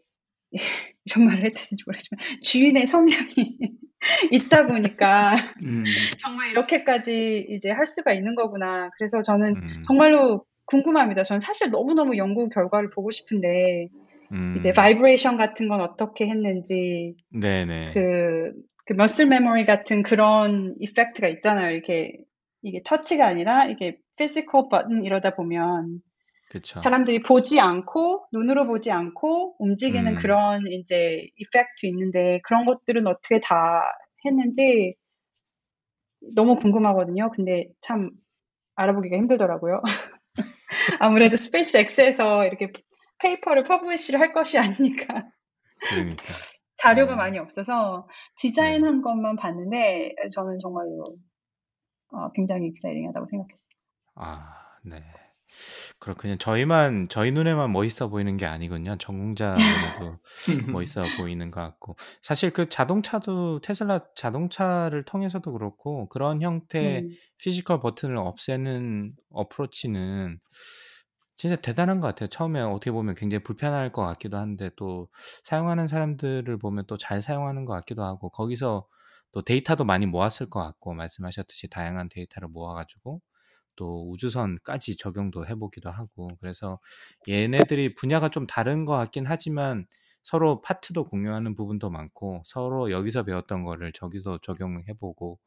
[LAUGHS] 이런 말을 해도 되는지 모르지만 주인의 성향이 [LAUGHS] 있다 보니까 음, [LAUGHS] 정말 이렇게까지 이제 할 수가 있는 거구나. 그래서 저는 음, 정말로 궁금합니다. 저는 사실 너무너무 연구 결과를 보고 싶은데 음, 이제 vibration 같은 건 어떻게 했는지 네네. 그, 그 muscle memory 같은 그런 effect가 있잖아요. 이렇게 이게 터치가 아니라 이게 physical 버튼 이러다 보면 그쵸. 사람들이 보지 않고 눈으로 보지 않고 움직이는 음. 그런 이제 effect 있는데 그런 것들은 어떻게 다 했는지 너무 궁금하거든요. 근데 참 알아보기가 힘들더라고요. [LAUGHS] 아무래도 스페이스 X에서 이렇게 paper를 publish를 할 것이 아니니까 그러니까. 자료가 어. 많이 없어서 디자인한 것만 봤는데 저는 정말로 어, 굉장히 exciting하다고 생각했습니다. 아, 네. 그렇군요. 저희만 저희 눈에만 멋있어 보이는 게 아니군요. 전공자 눈에도 [LAUGHS] 멋있어 보이는 것 같고 사실 그 자동차도 테슬라 자동차를 통해서도 그렇고 그런 형태의 음, physical 버튼을 없애는 approach는 진짜 대단한 것 같아요. 처음에 어떻게 보면 굉장히 불편할 것 같기도 한데 또 사용하는 사람들을 보면 또 잘 사용하는 것 같기도 하고 거기서 또 데이터도 많이 모았을 것 같고 말씀하셨듯이 다양한 데이터를 모아가지고 또 우주선까지 적용도 해보기도 하고 그래서 얘네들이 분야가 좀 다른 것 같긴 하지만 서로 파트도 공유하는 부분도 많고 서로 여기서 배웠던 거를 저기서 적용해보고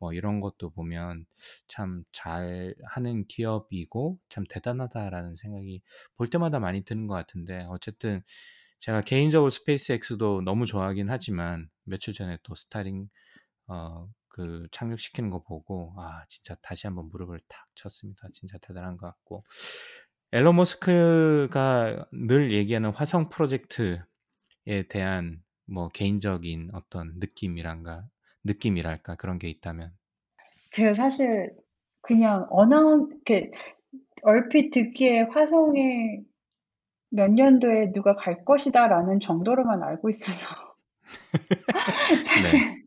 뭐 이런 것도 보면 참 잘 하는 기업이고 참 대단하다라는 생각이 볼 때마다 많이 드는 것 같은데 어쨌든 제가 개인적으로 스페이스X도 너무 좋아하긴 하지만 며칠 전에 또 스타십 어, 그 착륙시키는 거 보고 아 진짜 다시 한번 무릎을 탁 쳤습니다. 진짜 대단한 것 같고 일론 머스크가 늘 얘기하는 화성 프로젝트 대한 뭐 개인적인 어떤 느낌이란가 느낌이랄까 그런 게 있다면 제가 사실 그냥 어나운 이렇게 얼핏 듣기에 화성에 몇 년도에 누가 갈 것이다라는 정도로만 알고 있어서 [LAUGHS] 사실 네.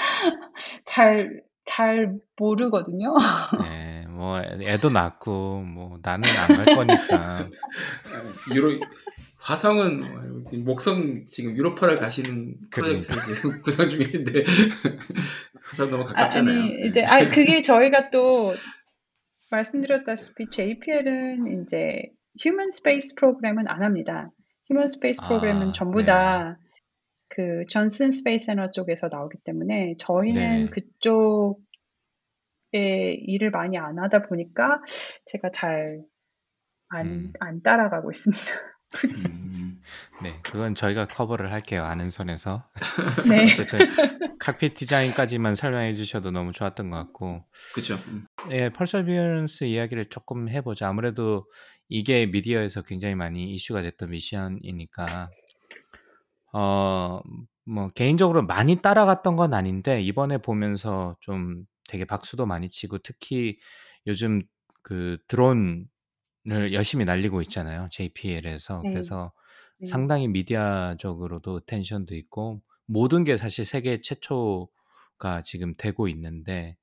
[LAUGHS] 잘, 잘 모르거든요. 네, 뭐 애도 낳고 뭐 나는 안 갈 거니까 유로 화성은 뭐 목성 지금 유로파를 가시는 그러니까. 프로젝트를 지금 [LAUGHS] 구상 중인데 [LAUGHS] 화성 너무 아, 가깝잖아요. 아니, 이제, 아, 그게 저희가 또 말씀드렸다시피 JPL은 이제 human space 프로그램은 안 합니다. human space 아, 프로그램은 전부 네. 다 그 존슨 스페이스 센터 쪽에서 나오기 때문에 저희는 네네. 그쪽에 일을 많이 안 하다 보니까 제가 잘 안, 음. 안 따라가고 있습니다. [LAUGHS] 음, 네, 그건 저희가 커버를 할게요. 아는 선에서. [LAUGHS] 네. 어쨌든 칵핏 디자인까지만 설명해 주셔도 너무 좋았던 것 같고 그렇죠. 음. 예, 펄서비언스 이야기를 조금 해보자. 아무래도 이게 미디어에서 굉장히 많이 이슈가 됐던 미션이니까 어, 뭐 개인적으로 많이 따라갔던 건 아닌데 이번에 보면서 좀 되게 박수도 많이 치고 특히 요즘 그 드론을 열심히 날리고 있잖아요. JPL에서. 네. 그래서 네. 상당히 미디어적으로도 텐션도 있고 모든 게 사실 세계 최초가 지금 되고 있는데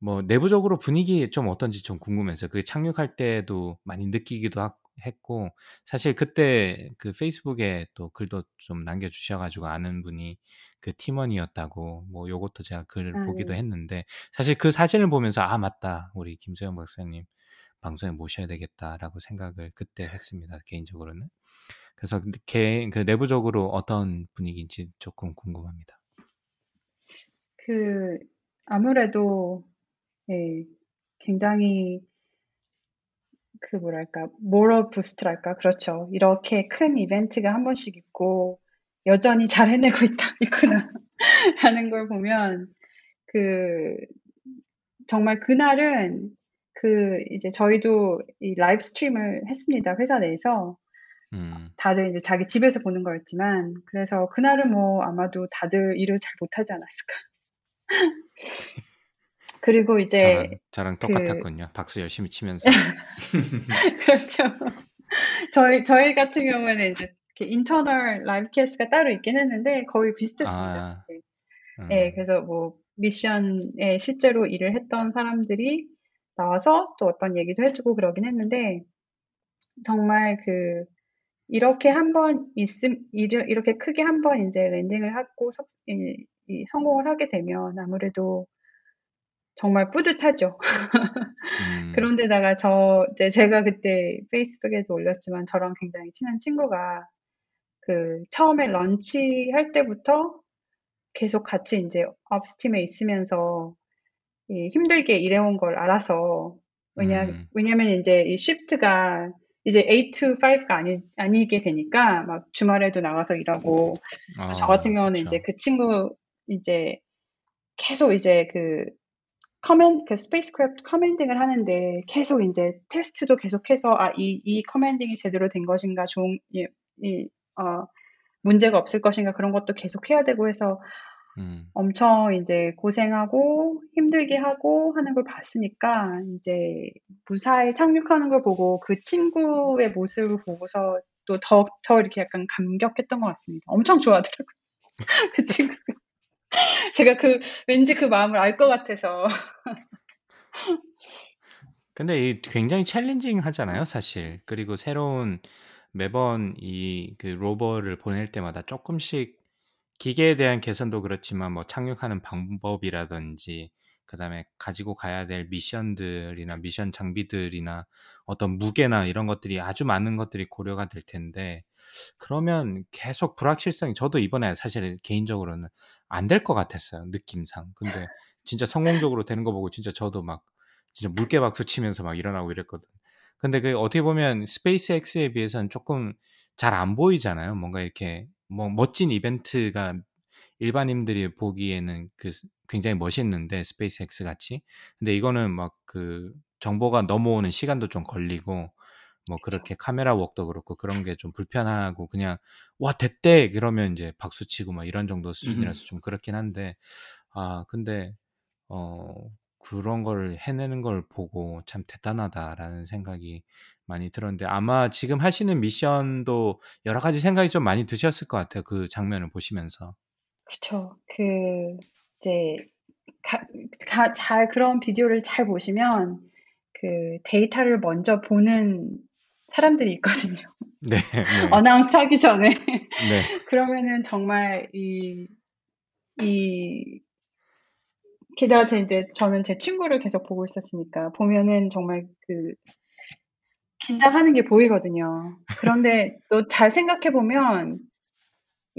뭐 내부적으로 분위기 좀 어떤지 좀 궁금해서 그 착륙할 때도 많이 느끼기도 하- 했고 사실 그때 그 페이스북에 또 글도 좀 남겨주셔가지고 아는 분이 그 팀원이었다고 뭐 요것도 제가 글 아, 보기도 네. 했는데 사실 그 사진을 보면서 아 맞다 우리 김소영 박사님 방송에 모셔야 되겠다라고 생각을 그때 했습니다 개인적으로는 그래서 개, 그 내부적으로 어떤 분위기인지 조금 궁금합니다. 그, 아무래도, 예, 굉장히, 그 뭐랄까, 모럴 부스트랄까? 그렇죠. 이렇게 큰 이벤트가 한 번씩 있고, 여전히 잘 해내고 있다, 있구나. [LAUGHS] 하는 걸 보면, 그, 정말 그날은, 그, 이제 저희도 이 live stream을 했습니다. 회사 내에서. 음, 다들 이제 자기 집에서 보는 거였지만, 그래서 그날은 뭐 아마도 다들 일을 잘 못하지 않았을까. 그리고 이제, 저랑 저랑 그, 똑같았군요. 박수 열심히 치면서. [LAUGHS] 그렇죠. 저희, 저희 같은 경우에는 이제 internal live cast가 따로 있긴 했는데 거의 비슷했습니다. 아, 네. 음, 네, 그래서 뭐 미션에 실제로 일을 했던 사람들이 나와서 또 어떤 얘기도 해주고 그러긴 했는데 정말 그 이렇게 한 번 있음 이르- 이렇게 크게 한 번 이제 랜딩을 하고 석- 이- 이 성공을 하게 되면 아무래도 정말 뿌듯하죠. 음, 그런데다가 저 이제 제가 그때 페이스북에도 올렸지만 저랑 굉장히 친한 친구가 그 처음에 launch 할 때부터 계속 같이 이제 ops team에 있으면서 이 힘들게 일해온 걸 알아서 왜냐 음, 왜냐면 이제 이 shift가 이제 8 to 5가 아니 아니게 되니까 막 주말에도 나가서 일하고 저 같은 어, 경우는 이제 그쵸. 그 친구 이제 계속 이제 그 command 그 spacecraft commanding을 하는데 계속 이제 테스트도 계속해서 아 이 이 commanding이 제대로 된 것인가 좋은 이, 이, 어, 문제가 없을 것인가 그런 것도 계속 해야 되고 해서 음, 엄청 이제 고생하고 힘들게 하고 하는 걸 봤으니까 이제 무사히 착륙하는 걸 보고 그 친구의 모습을 보고서 또 더, 더 이렇게 약간 감격했던 것 같습니다. 엄청 좋아하더라고요. [LAUGHS] 그 친구. [LAUGHS] 제가 그, 왠지 그 마음을 알 것 같아서. [LAUGHS] 근데 이 굉장히 챌린징 하잖아요, 사실. 그리고 새로운 매번 이 그 로버를 보낼 때마다 조금씩 기계에 대한 개선도 그렇지만 뭐 착륙하는 방법이라든지 그다음에 가지고 가야 될 미션들이나 미션 장비들이나 어떤 무게나 이런 것들이 아주 많은 것들이 고려가 될 텐데 그러면 계속 불확실성이 저도 이번에 사실 개인적으로는 안 될 것 같았어요 느낌상. 근데 진짜 성공적으로 되는 거 보고 진짜 저도 막 진짜 물개 박수 치면서 막 일어나고 이랬거든. 근데 그 어떻게 보면 스페이스 X에 비해서는 조금 잘 안 보이잖아요. 뭔가 이렇게 뭐 멋진 이벤트가 일반인들이 보기에는 그 스- 굉장히 멋있는데 스페이스X 같이 근데 이거는 막 그 정보가 넘어오는 시간도 좀 걸리고 뭐 그렇게 카메라 work도 그렇고 그런 게 좀 불편하고 그냥 와 됐대 그러면 이제 박수 치고 막 이런 정도 수준이라서 좀 그렇긴 한데 아 근데 어 그런 걸 해내는 걸 보고 참 대단하다라는 생각이 많이 들었는데 아마 지금 하시는 미션도 여러 가지 생각이 좀 많이 드셨을 것 같아요. 그 장면을 보시면서. 그쵸. 그 이제 가, 가, 잘 그런 비디오를 잘 보시면 그 데이터를 먼저 보는 사람들이 있거든요. [LAUGHS] 네. 네. 어나운스 하기 전에. 네. [LAUGHS] 그러면은 정말 이, 이, 게다가 제 이제 저는 제 친구를 계속 보고 있었으니까 보면은 정말 그 긴장하는 게 보이거든요. 그런데 또 잘 생각해 보면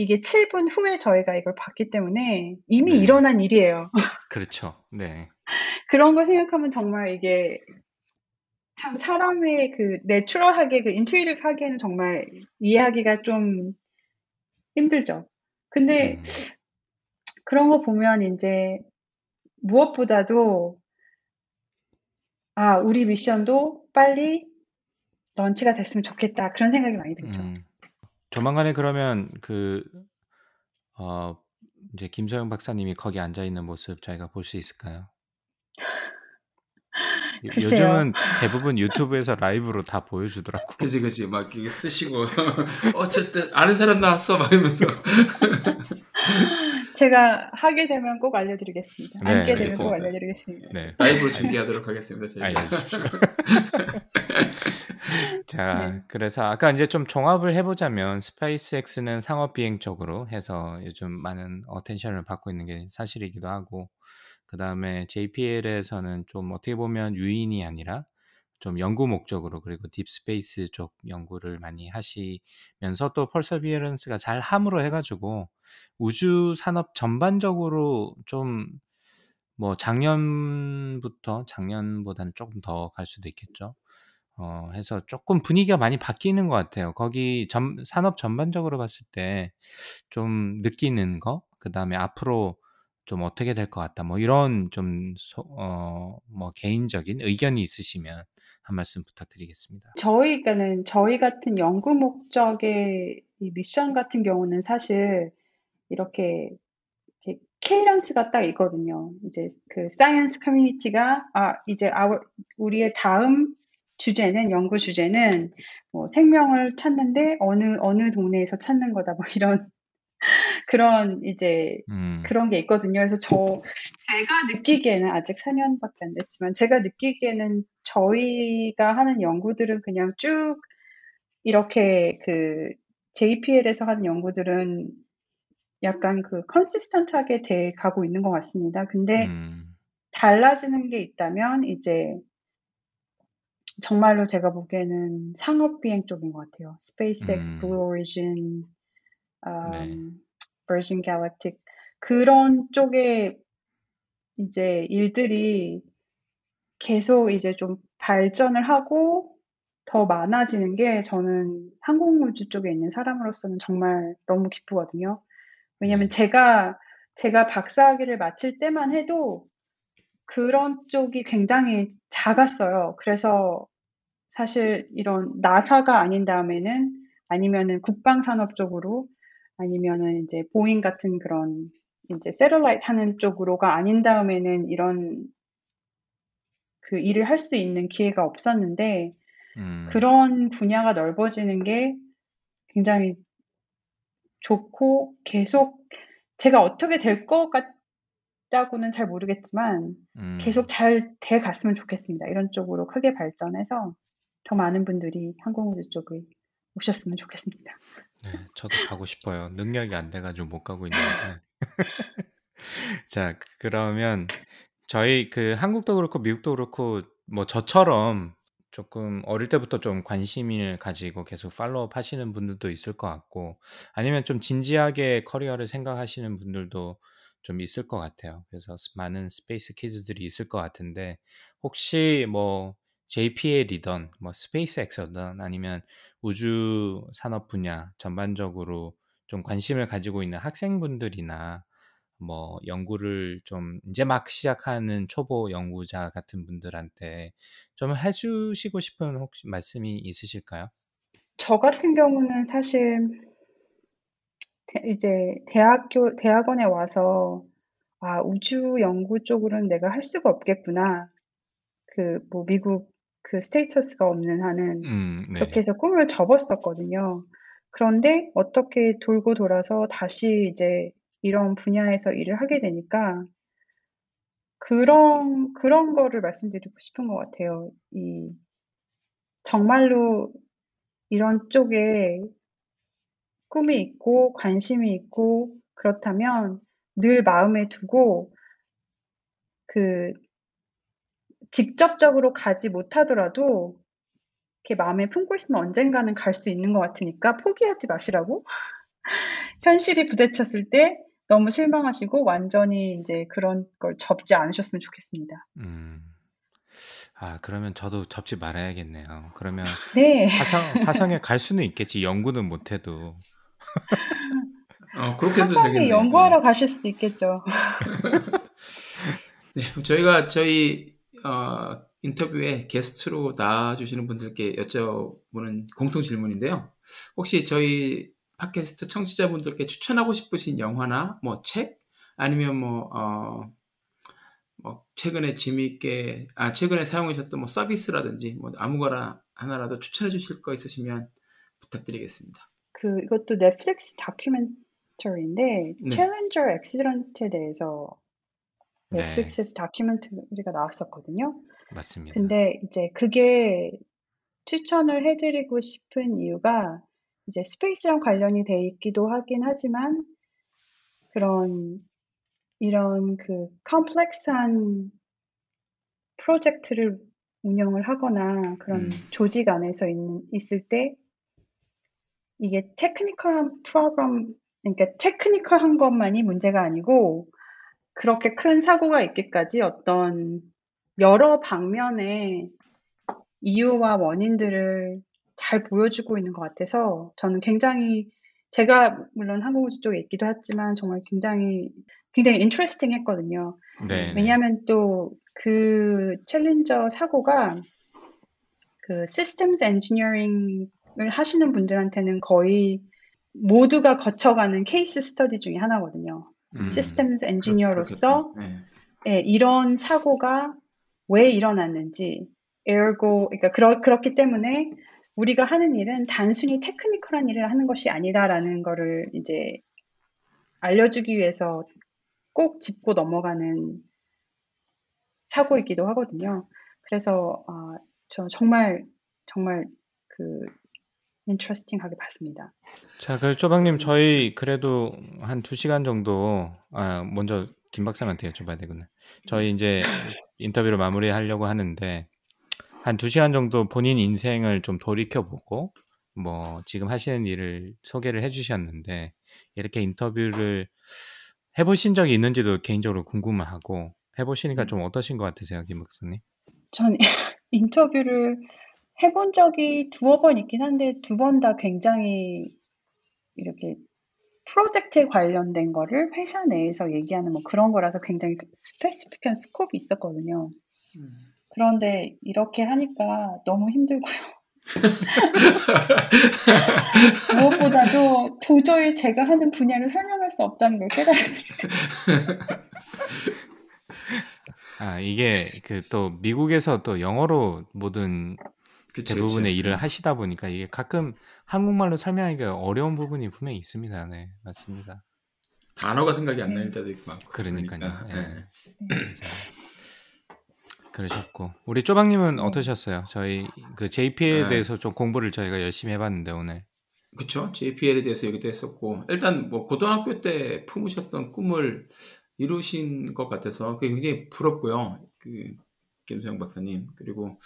이게 7분 후에 저희가 이걸 봤기 때문에 이미 네. 일어난 일이에요. [LAUGHS] 그렇죠. 네. 그런 걸 생각하면 정말 이게 참 사람의 그 내추럴하게 그 인투이티브 하기에는 정말 이해하기가 좀 힘들죠. 근데 음. 그런 거 보면 이제 무엇보다도 아, 우리 미션도 빨리 런치가 됐으면 좋겠다. 그런 생각이 많이 들죠. 음. 조만간에 그러면 그 어, 이제 김소영 박사님이 거기 앉아 있는 모습 저희가 볼 수 있을까요? 요- 글쎄요. 요즘은 대부분 유튜브에서 라이브로 다 보여주더라고. 그지 그지 막 이게 쓰시고 [LAUGHS] 어쨌든 아는 사람 나왔어 막 이러면서 [LAUGHS] 제가 하게 되면 꼭 알려드리겠습니다. 네, 앉게 되면 알겠습니다. 꼭 알려드리겠습니다. 네. 라이브로 중계하도록 하겠습니다. 저희가. 알려주십시오. [LAUGHS] 자, 네. 그래서 아까 이제 좀 종합을 해보자면 스페이스X는 상업 비행 쪽으로 해서 요즘 많은 attention을 받고 있는 게 사실이기도 하고, 그 다음에 JPL에서는 좀 어떻게 보면 유인이 아니라 좀 연구 목적으로 그리고 deep space 쪽 연구를 많이 하시면서 또 퍼서비어런스가 잘 함으로 해가지고 우주 산업 전반적으로 좀 뭐 작년부터 작년보다는 조금 더 갈 수도 있겠죠. 어, 해서 조금 분위기가 많이 바뀌는 것 같아요. 거기 전, 산업 전반적으로 봤을 때 좀 느끼는 거, 그 다음에 앞으로 좀 어떻게 될 것 같다. 뭐 이런 좀, 소, 어, 뭐 개인적인 의견이 있으시면 한 말씀 부탁드리겠습니다. 저희가는 저희 같은 연구 목적의 이 미션 같은 경우는 사실 이렇게, 이렇게 cadence가 딱 있거든요. 이제 그 science community가 아 이제 our, 우리의 다음 주제는 연구 주제는 뭐 생명을 찾는데 어느 어느 동네에서 찾는 거다 뭐 이런 그런 이제 음, 그런 게 있거든요. 그래서 저 제가 느끼기에는 아직 4년밖에 안 됐지만 제가 느끼기에는 저희가 하는 연구들은 그냥 쭉 이렇게 그 JPL에서 하는 연구들은 약간 그 컨시스턴트하게 돼 가고 있는 것 같습니다. 근데 음, 달라지는 게 있다면 이제 정말로 제가 보기에는 상업 비행 쪽인 것 같아요. SpaceX, 음. Blue Origin, 네. 음, Virgin Galactic 그런 쪽에 이제 일들이 계속 이제 좀 발전을 하고 더 많아지는 게 저는 항공우주 쪽에 있는 사람으로서는 정말 너무 기쁘거든요. 왜냐면 네. 제가 제가 박사학위를 마칠 때만 해도 그런 쪽이 굉장히 작았어요. 그래서 사실 이런 나사가 아닌 다음에는 아니면은 국방산업 쪽으로 아니면은 이제 보잉 같은 그런 이제 satellite 하는 쪽으로가 아닌 다음에는 이런 그 일을 할 수 있는 기회가 없었는데 음, 그런 분야가 넓어지는 게 굉장히 좋고 계속 제가 어떻게 될 것 같다고는 잘 모르겠지만 음. 계속 잘 돼 갔으면 좋겠습니다. 이런 쪽으로 크게 발전해서 더 많은 분들이 항공 우주 쪽에 오셨으면 좋겠습니다. 네, 저도 가고 싶어요. 능력이 안 돼가지고 못 가고 있는데. [LAUGHS] 자, 그- 그러면 저희 그 한국도 그렇고 미국도 그렇고 뭐 저처럼 조금 어릴 때부터 좀 관심을 가지고 계속 팔로우업 하시는 분들도 있을 것 같고 아니면 좀 진지하게 커리어를 생각하시는 분들도 좀 있을 것 같아요. 그래서 많은 space kids들이 있을 것 같은데 혹시 뭐 JPL이던 뭐 SpaceX든 아니면 우주 산업 분야 전반적으로 좀 관심을 가지고 있는 학생분들이나 뭐 연구를 좀 이제 막 시작하는 초보 연구자 같은 분들한테 좀 해주시고 싶은 혹시 말씀이 있으실까요? 저 같은 경우는 사실 이제 대학교 대학원에 와서 아 우주 연구 쪽으로는 내가 할 수가 없겠구나. 그 뭐 미국 그 스테이터스가 없는 한은 음, 네. 그렇게 해서 꿈을 접었었거든요. 그런데 어떻게 돌고 돌아서 다시 이제 이런 분야에서 일을 하게 되니까 그런 그런 거를 말씀드리고 싶은 것 같아요. 이 정말로 이런 쪽에 꿈이 있고 관심이 있고 그렇다면 늘 마음에 두고 그 직접적으로 가지 못하더라도 이렇게 마음에 품고 있으면 언젠가는 갈 수 있는 것 같으니까 포기하지 마시라고. [LAUGHS] 현실이 부딪혔을 때 너무 실망하시고 완전히 이제 그런 걸 접지 않으셨으면 좋겠습니다. 음. 아, 그러면 저도 접지 말아야겠네요. 그러면 [LAUGHS] 네. 화성, 화성에 갈 수는 있겠지. 연구는 못해도. 어, 그렇게도 화성에 되겠네요. 연구하러 가실 수도 있겠죠. [LAUGHS] 네, 저희가 저희 어, 인터뷰에 게스트로 나와주시는 분들께 여쭤보는 공통 질문인데요. 혹시 저희 팟캐스트 청취자분들께 추천하고 싶으신 영화나 뭐 책 아니면 뭐, 어, 뭐 최근에 재미있게 아 최근에 사용하셨던 뭐 서비스라든지 뭐 아무거나 하나라도 추천해 주실 거 있으시면 부탁드리겠습니다. 그 이것도 넷플릭스 다큐멘터리인데 네. 챌린저 액시던트에 대해서 네. 넷플릭스에서 다큐멘터리가 나왔었거든요. 맞습니다. 근데 이제 그게 추천을 해드리고 싶은 이유가 이제 space랑 관련이 돼 있기도 하긴 하지만 그런 이런 그 complex한 프로젝트를 운영을 하거나 그런 음. 조직 안에서 있는, 있을 때 이게 technical한 프로그램, 그러니까 technical한 것만이 문제가 아니고 그렇게 큰 사고가 있기까지 어떤 여러 방면의 이유와 원인들을 잘 보여주고 있는 것 같아서 저는 굉장히 제가 물론 항공우주 쪽에 있기도 했지만 정말 굉장히 굉장히 interesting 했거든요. 네. 왜냐하면 또 그 챌린저 사고가 그 systems engineering을 하시는 분들한테는 거의 모두가 거쳐가는 case study 중에 하나거든요. 음. systems engineer로서 그렇겠다. 네. 예, 이런 사고가 왜 일어났는지, ergo, 그러니까 그러, 그렇기 때문에 우리가 하는 일은 단순히 테크니컬한 일을 하는 것이 아니다라는 거를 이제 알려주기 위해서 꼭 짚고 넘어가는 사고이기도 하거든요. 그래서 아, 저 정말 정말 그 인트레스팅하게 봤습니다. 자, 그 쪼박님 저희 그래도 한 두 시간 정도 아, 먼저 김 박사님한테 여쭤봐야 되겠네. 저희 이제 인터뷰를 마무리하려고 하는데 한 두 시간 정도 본인 인생을 좀 돌이켜 보고 뭐 지금 하시는 일을 소개를 해주셨는데 이렇게 인터뷰를 해보신 적이 있는지도 개인적으로 궁금하고 해보시니까 좀 어떠신 것 같으세요, 김 박사님? 전 [LAUGHS] 인터뷰를 해본 적이 두어 번 있긴 한데 두 번 다 굉장히 이렇게 프로젝트에 관련된 거를 회사 내에서 얘기하는 뭐 그런 거라서 굉장히 스페시픽한 스콥이 있었거든요. 음. 그런데 이렇게 하니까 너무 힘들고요. [LAUGHS] 무엇보다도 도저히 제가 하는 분야를 설명할 수 없다는 걸 깨달았습니다. 아, 이게 그 또 미국에서 또 영어로 모든 그쵸, 대부분의 그쵸. 일을 하시다 보니까 이게 가끔 한국말로 설명하기가 어려운 부분이 분명히 있습니다. 네, 맞습니다. 단어가 생각이 안 날 때도 있고 많고. 그러니까요. 그러니까, 예. 네. 그러셨고 우리 쪼박님은 네. 어떠셨어요? 저희 그 JP에 네. 대해서 좀 공부를 저희가 열심히 해봤는데 오늘 그쵸. JPL에 대해서 얘기도 했었고, 일단 뭐 고등학교 때 품으셨던 꿈을 이루신 것 같아서 그게 굉장히 부럽고요. 그, 김소영 박사님. 그리고 뭐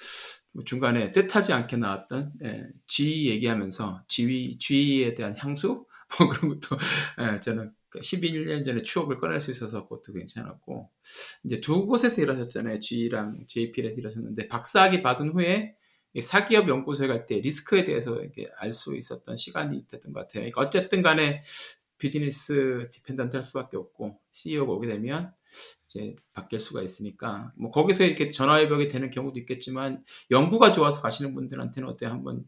중간에 뜻하지 않게 나왔던, 예, GE 얘기하면서 GE, GE에 대한 향수? [LAUGHS] 뭐 그런 것도, 예, 저는 11년 전에 추억을 꺼낼 수 있어서 그것도 괜찮았고, 이제 두 곳에서 일하셨잖아요. GE랑 JPL에서 일하셨는데, 박사학위 받은 후에 이 사기업 연구소에 갈 때 리스크에 대해서 이렇게 알 수 있었던 시간이 됐던 것 같아요. 그러니까 어쨌든 간에 비즈니스 dependent 할 수밖에 없고 CEO가 오게 되면 이제 바뀔 수가 있으니까 뭐 거기서 이렇게 전화위복이 되는 경우도 있겠지만 연구가 좋아서 가시는 분들한테는 어때 한번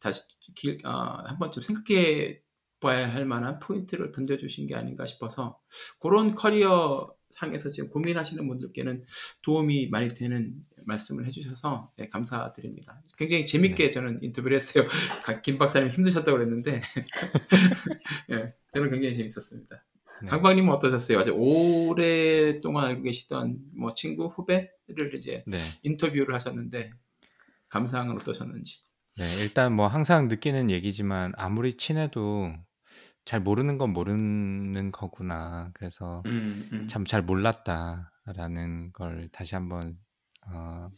다시 길, 아, 한 번쯤 생각해 봐야 할 만한 포인트를 던져주신 게 아닌가 싶어서 그런 커리어 상에서 지금 고민하시는 분들께는 도움이 많이 되는 말씀을 해주셔서 네, 감사드립니다. 굉장히 재밌게 네. 저는 인터뷰를 했어요. [LAUGHS] 김 박사님 힘드셨다고 그랬는데 네, [LAUGHS] 저는 굉장히 재밌었습니다. 네. 강박님은 어떠셨어요? 아주 오랫동안 알고 계시던 뭐 친구 후배를 이제 네. 인터뷰를 하셨는데 감상은 어떠셨는지? 네, 일단 뭐 항상 느끼는 얘기지만 아무리 친해도 잘 모르는 건 모르는 거구나. 그래서 음, 음. 참잘 몰랐다라는 걸 다시 한번 어,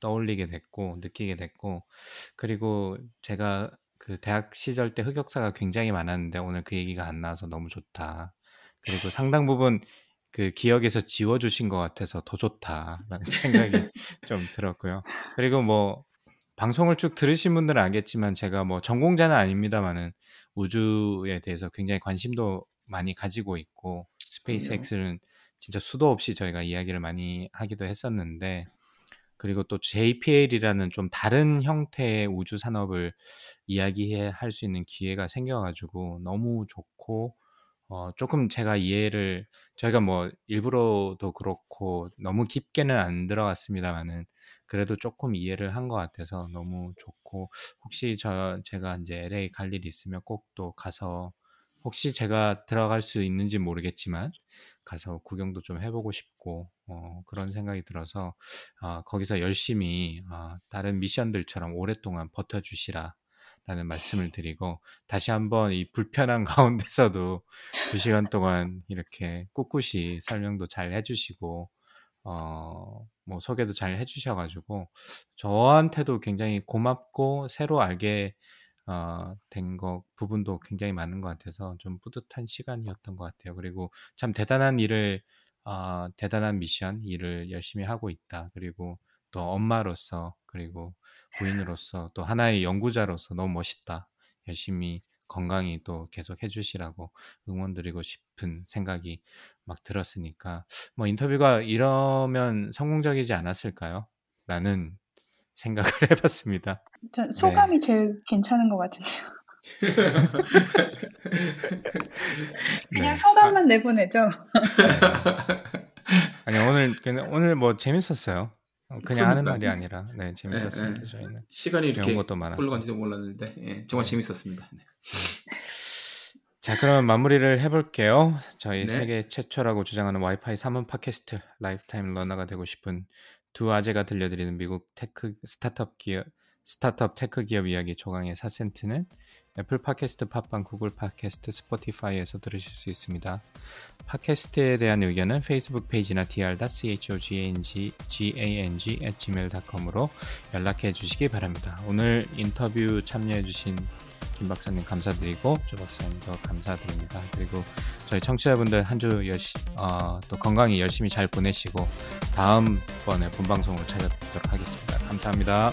떠올리게 됐고 느끼게 됐고 그리고 제가 그 대학 시절 때 흑역사가 굉장히 많았는데 오늘 그 얘기가 안 나와서 너무 좋다. 그리고 상당 부분 그 기억에서 지워주신 것 같아서 더 좋다라는 [LAUGHS] 생각이 좀 들었고요. 그리고 뭐 방송을 쭉 들으신 분들은 알겠지만 제가 뭐 전공자는 아닙니다만은 우주에 대해서 굉장히 관심도 많이 가지고 있고 스페이스X는 진짜 수도 없이 저희가 이야기를 많이 하기도 했었는데 그리고 또 JPL이라는 좀 다른 형태의 우주 산업을 이야기할 수 있는 기회가 생겨가지고 너무 좋고 어, 조금 제가 이해를 저희가 뭐 일부러도 그렇고 너무 깊게는 안 들어갔습니다만은 그래도 조금 이해를 한 것 같아서 너무 좋고 혹시 저 제가 이제 LA 갈일 있으면 꼭 또 가서 혹시 제가 들어갈 수 있는지 모르겠지만 가서 구경도 좀 해 보고 싶고 어, 그런 생각이 들어서 어, 거기서 열심히 어, 다른 미션들처럼 오랫동안 버텨 주시라 라는 말씀을 드리고 다시 한번 이 불편한 [LAUGHS] 가운데서도 두 시간 동안 이렇게 꿋꿋이 설명도 잘 해주시고 어, 뭐 소개도 잘 해주셔가지고 저한테도 굉장히 고맙고 새로 알게 어, 된거 부분도 굉장히 많은 것 같아서 좀 뿌듯한 시간이었던 것 같아요. 그리고 참 대단한 일을 어, 대단한 미션 일을 열심히 하고 있다. 그리고 또 엄마로서 그리고 부인으로서 또 하나의 연구자로서 너무 멋있다. 열심히 건강히 또 계속 해주시라고 응원드리고 싶은 생각이 막 들었으니까 뭐 인터뷰가 이러면 성공적이지 않았을까요? 라는 생각을 [LAUGHS] 해봤습니다. 전 소감이 네. 제일 괜찮은 것 같은데요. [LAUGHS] 그냥 네. 소감만 아, 내보내죠. [LAUGHS] 아니 오늘 오늘 뭐 재밌었어요. 어, 그냥 하는 말이 아니라 네 예, 재밌었습니다. 네, 저희는 시간이 이렇게 것도 흘러간지도 몰랐는데 예, 정말 네. 재밌었습니다. 네. 자 그러면 마무리를 해볼게요. 저희 네. 세계 최초라고 주장하는 와이파이 3문 팟캐스트 lifetime learner가 되고 싶은 두 아재가 들려드리는 미국 tech 스타트업 기업 스타트업 tech 기업 이야기 조강의 4센트는 애플 팟캐스트, 팟빵, 구글 팟캐스트, 스포티파이에서 들으실 수 있습니다. 팟캐스트에 대한 의견은 페이스북 페이지나 dr.chogang.gmail.com으로 연락해 주시기 바랍니다. 오늘 인터뷰 참여해 주신 김 박사님 감사드리고 조 박사님도 감사드립니다. 그리고 저희 청취자분들 한주 어, 또 건강히 열심히 잘 보내시고 다음번에 본방송으로 찾아뵙도록 하겠습니다. 감사합니다.